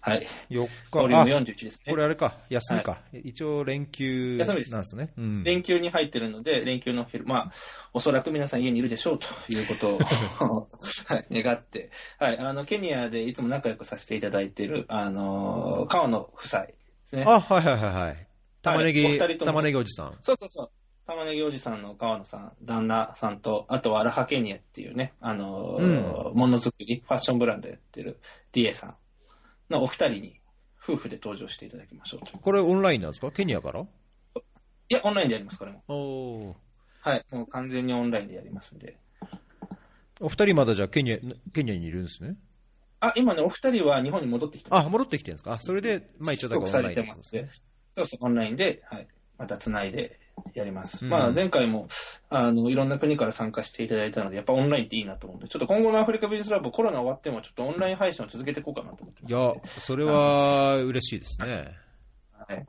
はい。4ボリューム日。あ、41ですね。これあれか、休みか。一応連休なんですすね。うん。連休に入ってるので、連休の昼、まあ、おそらく皆さん家にいるでしょうということを、はい、願って、はい、あの、ケニアでいつも仲良くさせていただいている、あの、川野夫妻ですね。あ、はいはいはいはい。玉ねおぎ玉ねぎおじさん。そうそうそう。玉ねぎおじさんの川野さん、旦那さんと、あとはアラハケニアっていうね、あの、うんものづくり、ファッションブランドやってるリエさんのお二人に、夫婦で登場していただきましょうと。これオンラインなんですか？ケニアから？いや、オンラインでやります、これも。おーはい、もう完全にオンラインでやりますんで。お二人まだじゃあケニア、ケニアにいるんですね？あ、今ね、お二人は日本に戻ってきてます。あ、戻ってきてるんですか？あそれで、まあ一応だからオンラインですね。そうそう、オンラインで、はい、また繋いでやります。うんまあ、前回も、あの、いろんな国から参加していただいたので、やっぱオンラインっていいなと思うんで、ちょっと今後のアフリカビジネスラボ、コロナ終わっても、ちょっとオンライン配信を続けていこうかなと思ってますいやそれは嬉しいですね。はい。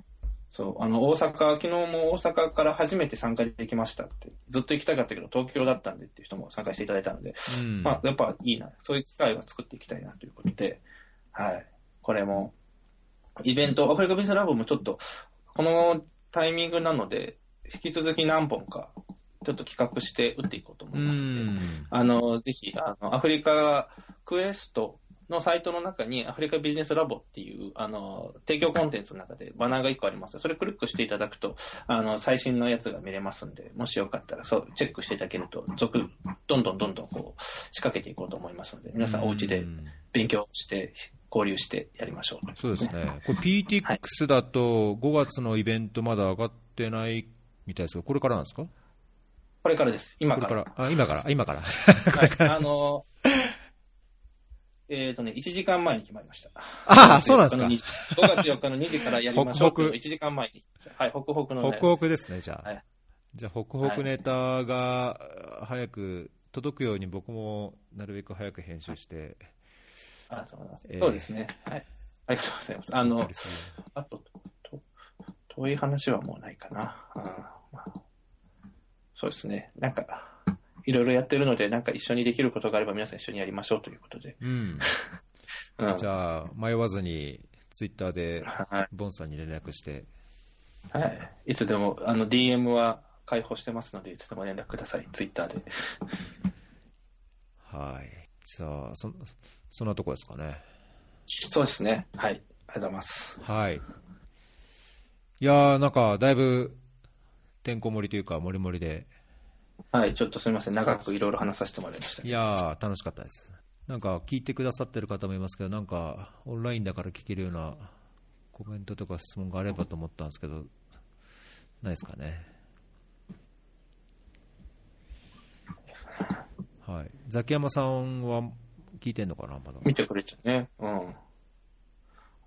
そう、あの、大阪、昨日も大阪から初めて参加できましたって、ずっと行きたかったけど、東京だったんでっていう人も参加していただいたので、うん。まあ、やっぱいいな、そういう機会は作っていきたいなということで、はい。これも、イベント、アフリカビジネスラボもちょっと、このタイミングなので、引き続き何本か、ちょっと企画して打っていこうと思ういますので、ん。あの、ぜひ、あの、アフリカクエストのサイトの中に、アフリカビジネスラボっていう、あの、提供コンテンツの中でバナーが1個ありますそれクリックしていただくと、あの、最新のやつが見れますんで、もしよかったら、そう、チェックしていただけると、続、どんどんどんどんこう、仕掛けていこうと思いますので、皆さんお家でうん勉強して、交流してやりましょう。そうですね。これ PTX だと5月のイベントまだ上がってないみたいですけど、これからなんですか？これからです。今か。これからら。あ、今から、あ今から。はい。あの、えっ、とね、1時間前に決まりました。ああそうなんですか5月4日の2時からやりましょうっていうのをホクホク1時間前に。はい、ホクホクの、ね。ホクホクですね、じゃあ。はいじゃあ、ホクホクネタが早く届くように僕もなるべく早く編集して。あそうなんですえーそうですね。はい。ありがとうございます。あの、あと、と遠い話はもうないかな。うんまあそうですね。なんか、いろいろやってるので、なんか一緒にできることがあれば皆さん一緒にやりましょうということで。うん。うん。じゃあ、迷わずにツイッターではい。ボンさんに連絡して。はい。いつでも、あの、DM は開放してますので、いつでも連絡ください。ツイッターで。はい。じゃあ、そそんなとこですかね。そうですね。はい。ありがとうございます。はい。いやー、なんか、だいぶ、てんこ盛りというか、もりもりで、はい。ちょっとすみません。長くいろいろ話させてもらいました。いやー、楽しかったです。なんか、聞いてくださってる方もいますけど、なんか、オンラインだから聞けるようなコメントとか質問があればと思ったんですけど、ないですかね。はい。ザキヤマさんは聞いてんのかな、まだ。見てくれちゃうね。うん。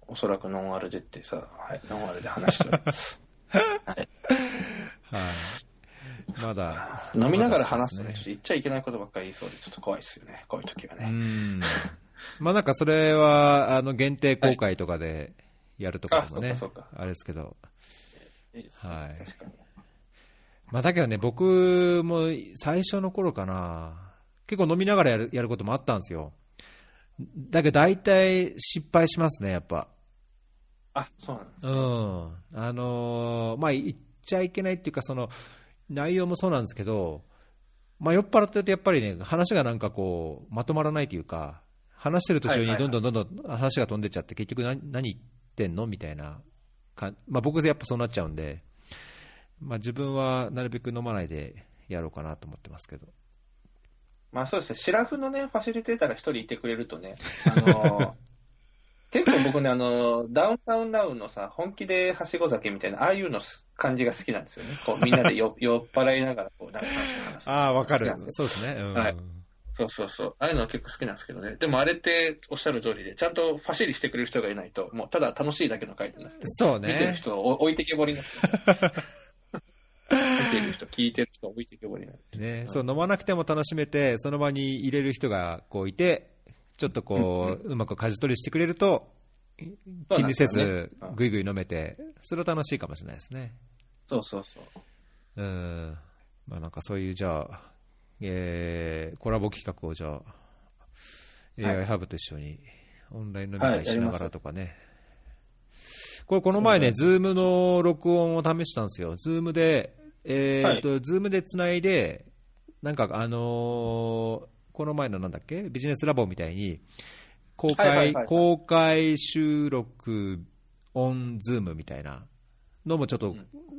おそらくノンアルでってさ、はい。ノンアルで話しております。はい。まだ。飲みながら話すとね、まだちょっと言っちゃいけないことばっかり言いそうで、ちょっと怖いですよね。こういう時はうね。ん。まあなんかそれは、あの、限定公開とかでやるとかでもね、あそうかそうかあれですけど。いい。はい確かに。まあだけどね、僕も最初の頃かな、結構飲みながらやるやることもあったんですよ。だけど大体失敗しますね、やっぱ。あ、そうなんですう。ん。あのーまあ言っちゃいけないっていうか、その、内容もそうなんですけど、まあ酔っ払ってるとやっぱりね、話がなんかこう、まとまらないというか、話してる途中にどんどんどんどん話が飛んでっちゃって、結局何何言ってんの？みたいなか、まあ僕やっぱそうなっちゃうんで、まあ自分はなるべく飲まないでやろうかなと思ってますけど。まあそうですね、シラフのね、ファシリテーターが一人いてくれるとね、あの 結構僕ね、あの、ダウンタウンダウンのさ、本気ではしご酒みたいな、ああいうの感じが好きなんですよね。こう、みんなでよ 酔っ払いながら、こう、なんか話す。ああ、わかるそうですね。うん。はいそうそうそう。ああいうのは結構好きなんですけどね。でもあれっておっしゃる通りで、ちゃんとファシリしてくれる人がいないと、もうただ楽しいだけの回になって、そう見てるね。人を置いてけぼりになって。見てる人、聞いてる人置いてけぼりになって。ね、そう飲まなくても楽しめて、その場に入れる人がこういて、ちょっとこう、うまく舵取りしてくれると、気にせずぐいぐい飲めて、それは楽しいかもしれないですね。そうそうそう。うん。まあなんかそういう、じゃあ、えー、コラボ企画をじゃあ、はい AI ハブと一緒にオンライン飲み会しながらとかね。これ、この前ね、ズームの録音を試したんですよ。ズームで、えーっと、ズームでつないで、なんか、あのーこの前のなんだっけ？ビジネスラボみたいに、公開、はいはいはいはい。公開収録オンズームみたいなのもちょっと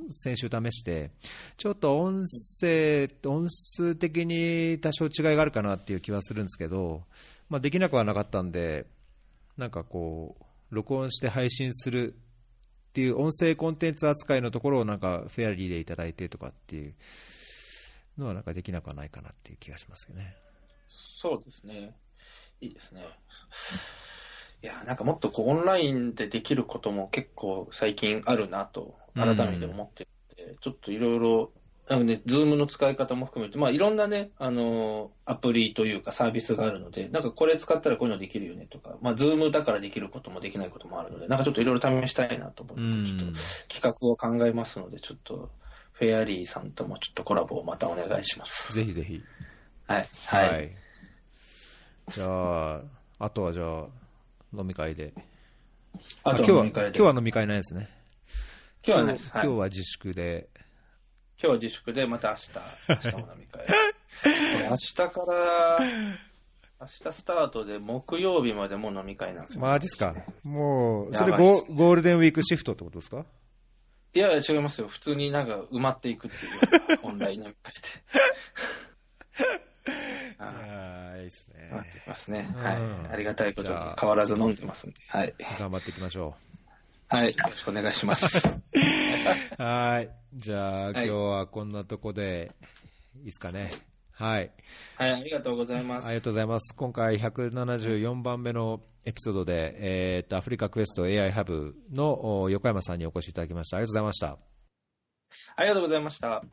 先週試して、ちょっと音声、音質的に多少違いがあるかなっていう気はするんですけど、まあ、できなくはなかったんで、なんかこう、録音して配信するっていう音声コンテンツ扱いのところをなんかフェアリーでいただいてとかっていうのはなんかできなくはないかなっていう気がしますけどね。そうですね。いいですね。いや、なんかもっとこうオンラインでできることも結構最近あるなと、改めて思ってて、ちょっといろいろ、なんかね、ズームの使い方も含めて、まあいろんなね、あの、アプリというかサービスがあるので、なんかこれ使ったらこういうのできるよねとか、まあズームだからできることもできないこともあるので、なんかちょっといろいろ試したいなと思うって、ちょっとん。企画を考えますので、ちょっと、フェアリーさんともちょっとコラボをまたお願いします。ぜひぜひ。はい。はい。じゃあ、あとはじゃあ、飲み会で。あと今日はは飲み会で。今日は飲み会ないですね。今日はないです。はい今日は自粛で。今日は自粛で、また明日、明日も飲み会。俺 明日から、明日スタートで木曜日までもう飲み会なんですよ。マジっすか？もう、やそれゴゴールデンウィークシフトってことですか？いや違いますよ。普通になんか埋まっていくっていうオンライン飲み会で。いはいいいっすね埋。まってますね。うんはい。ありがたいことに変わらず飲んでますんで。はい。頑張っていきましょはい。よろしくお願いします。う。はい。じゃあ、今はい日はこんなとこで、いいですかね。はい。はい、ありがとうございます。ありがとうございます。今回174番目のエピソードで、えー、とアフリカクエスト AI ハブのお横山さんにお越しいただきました。ありがとうございました。ありがとうございました。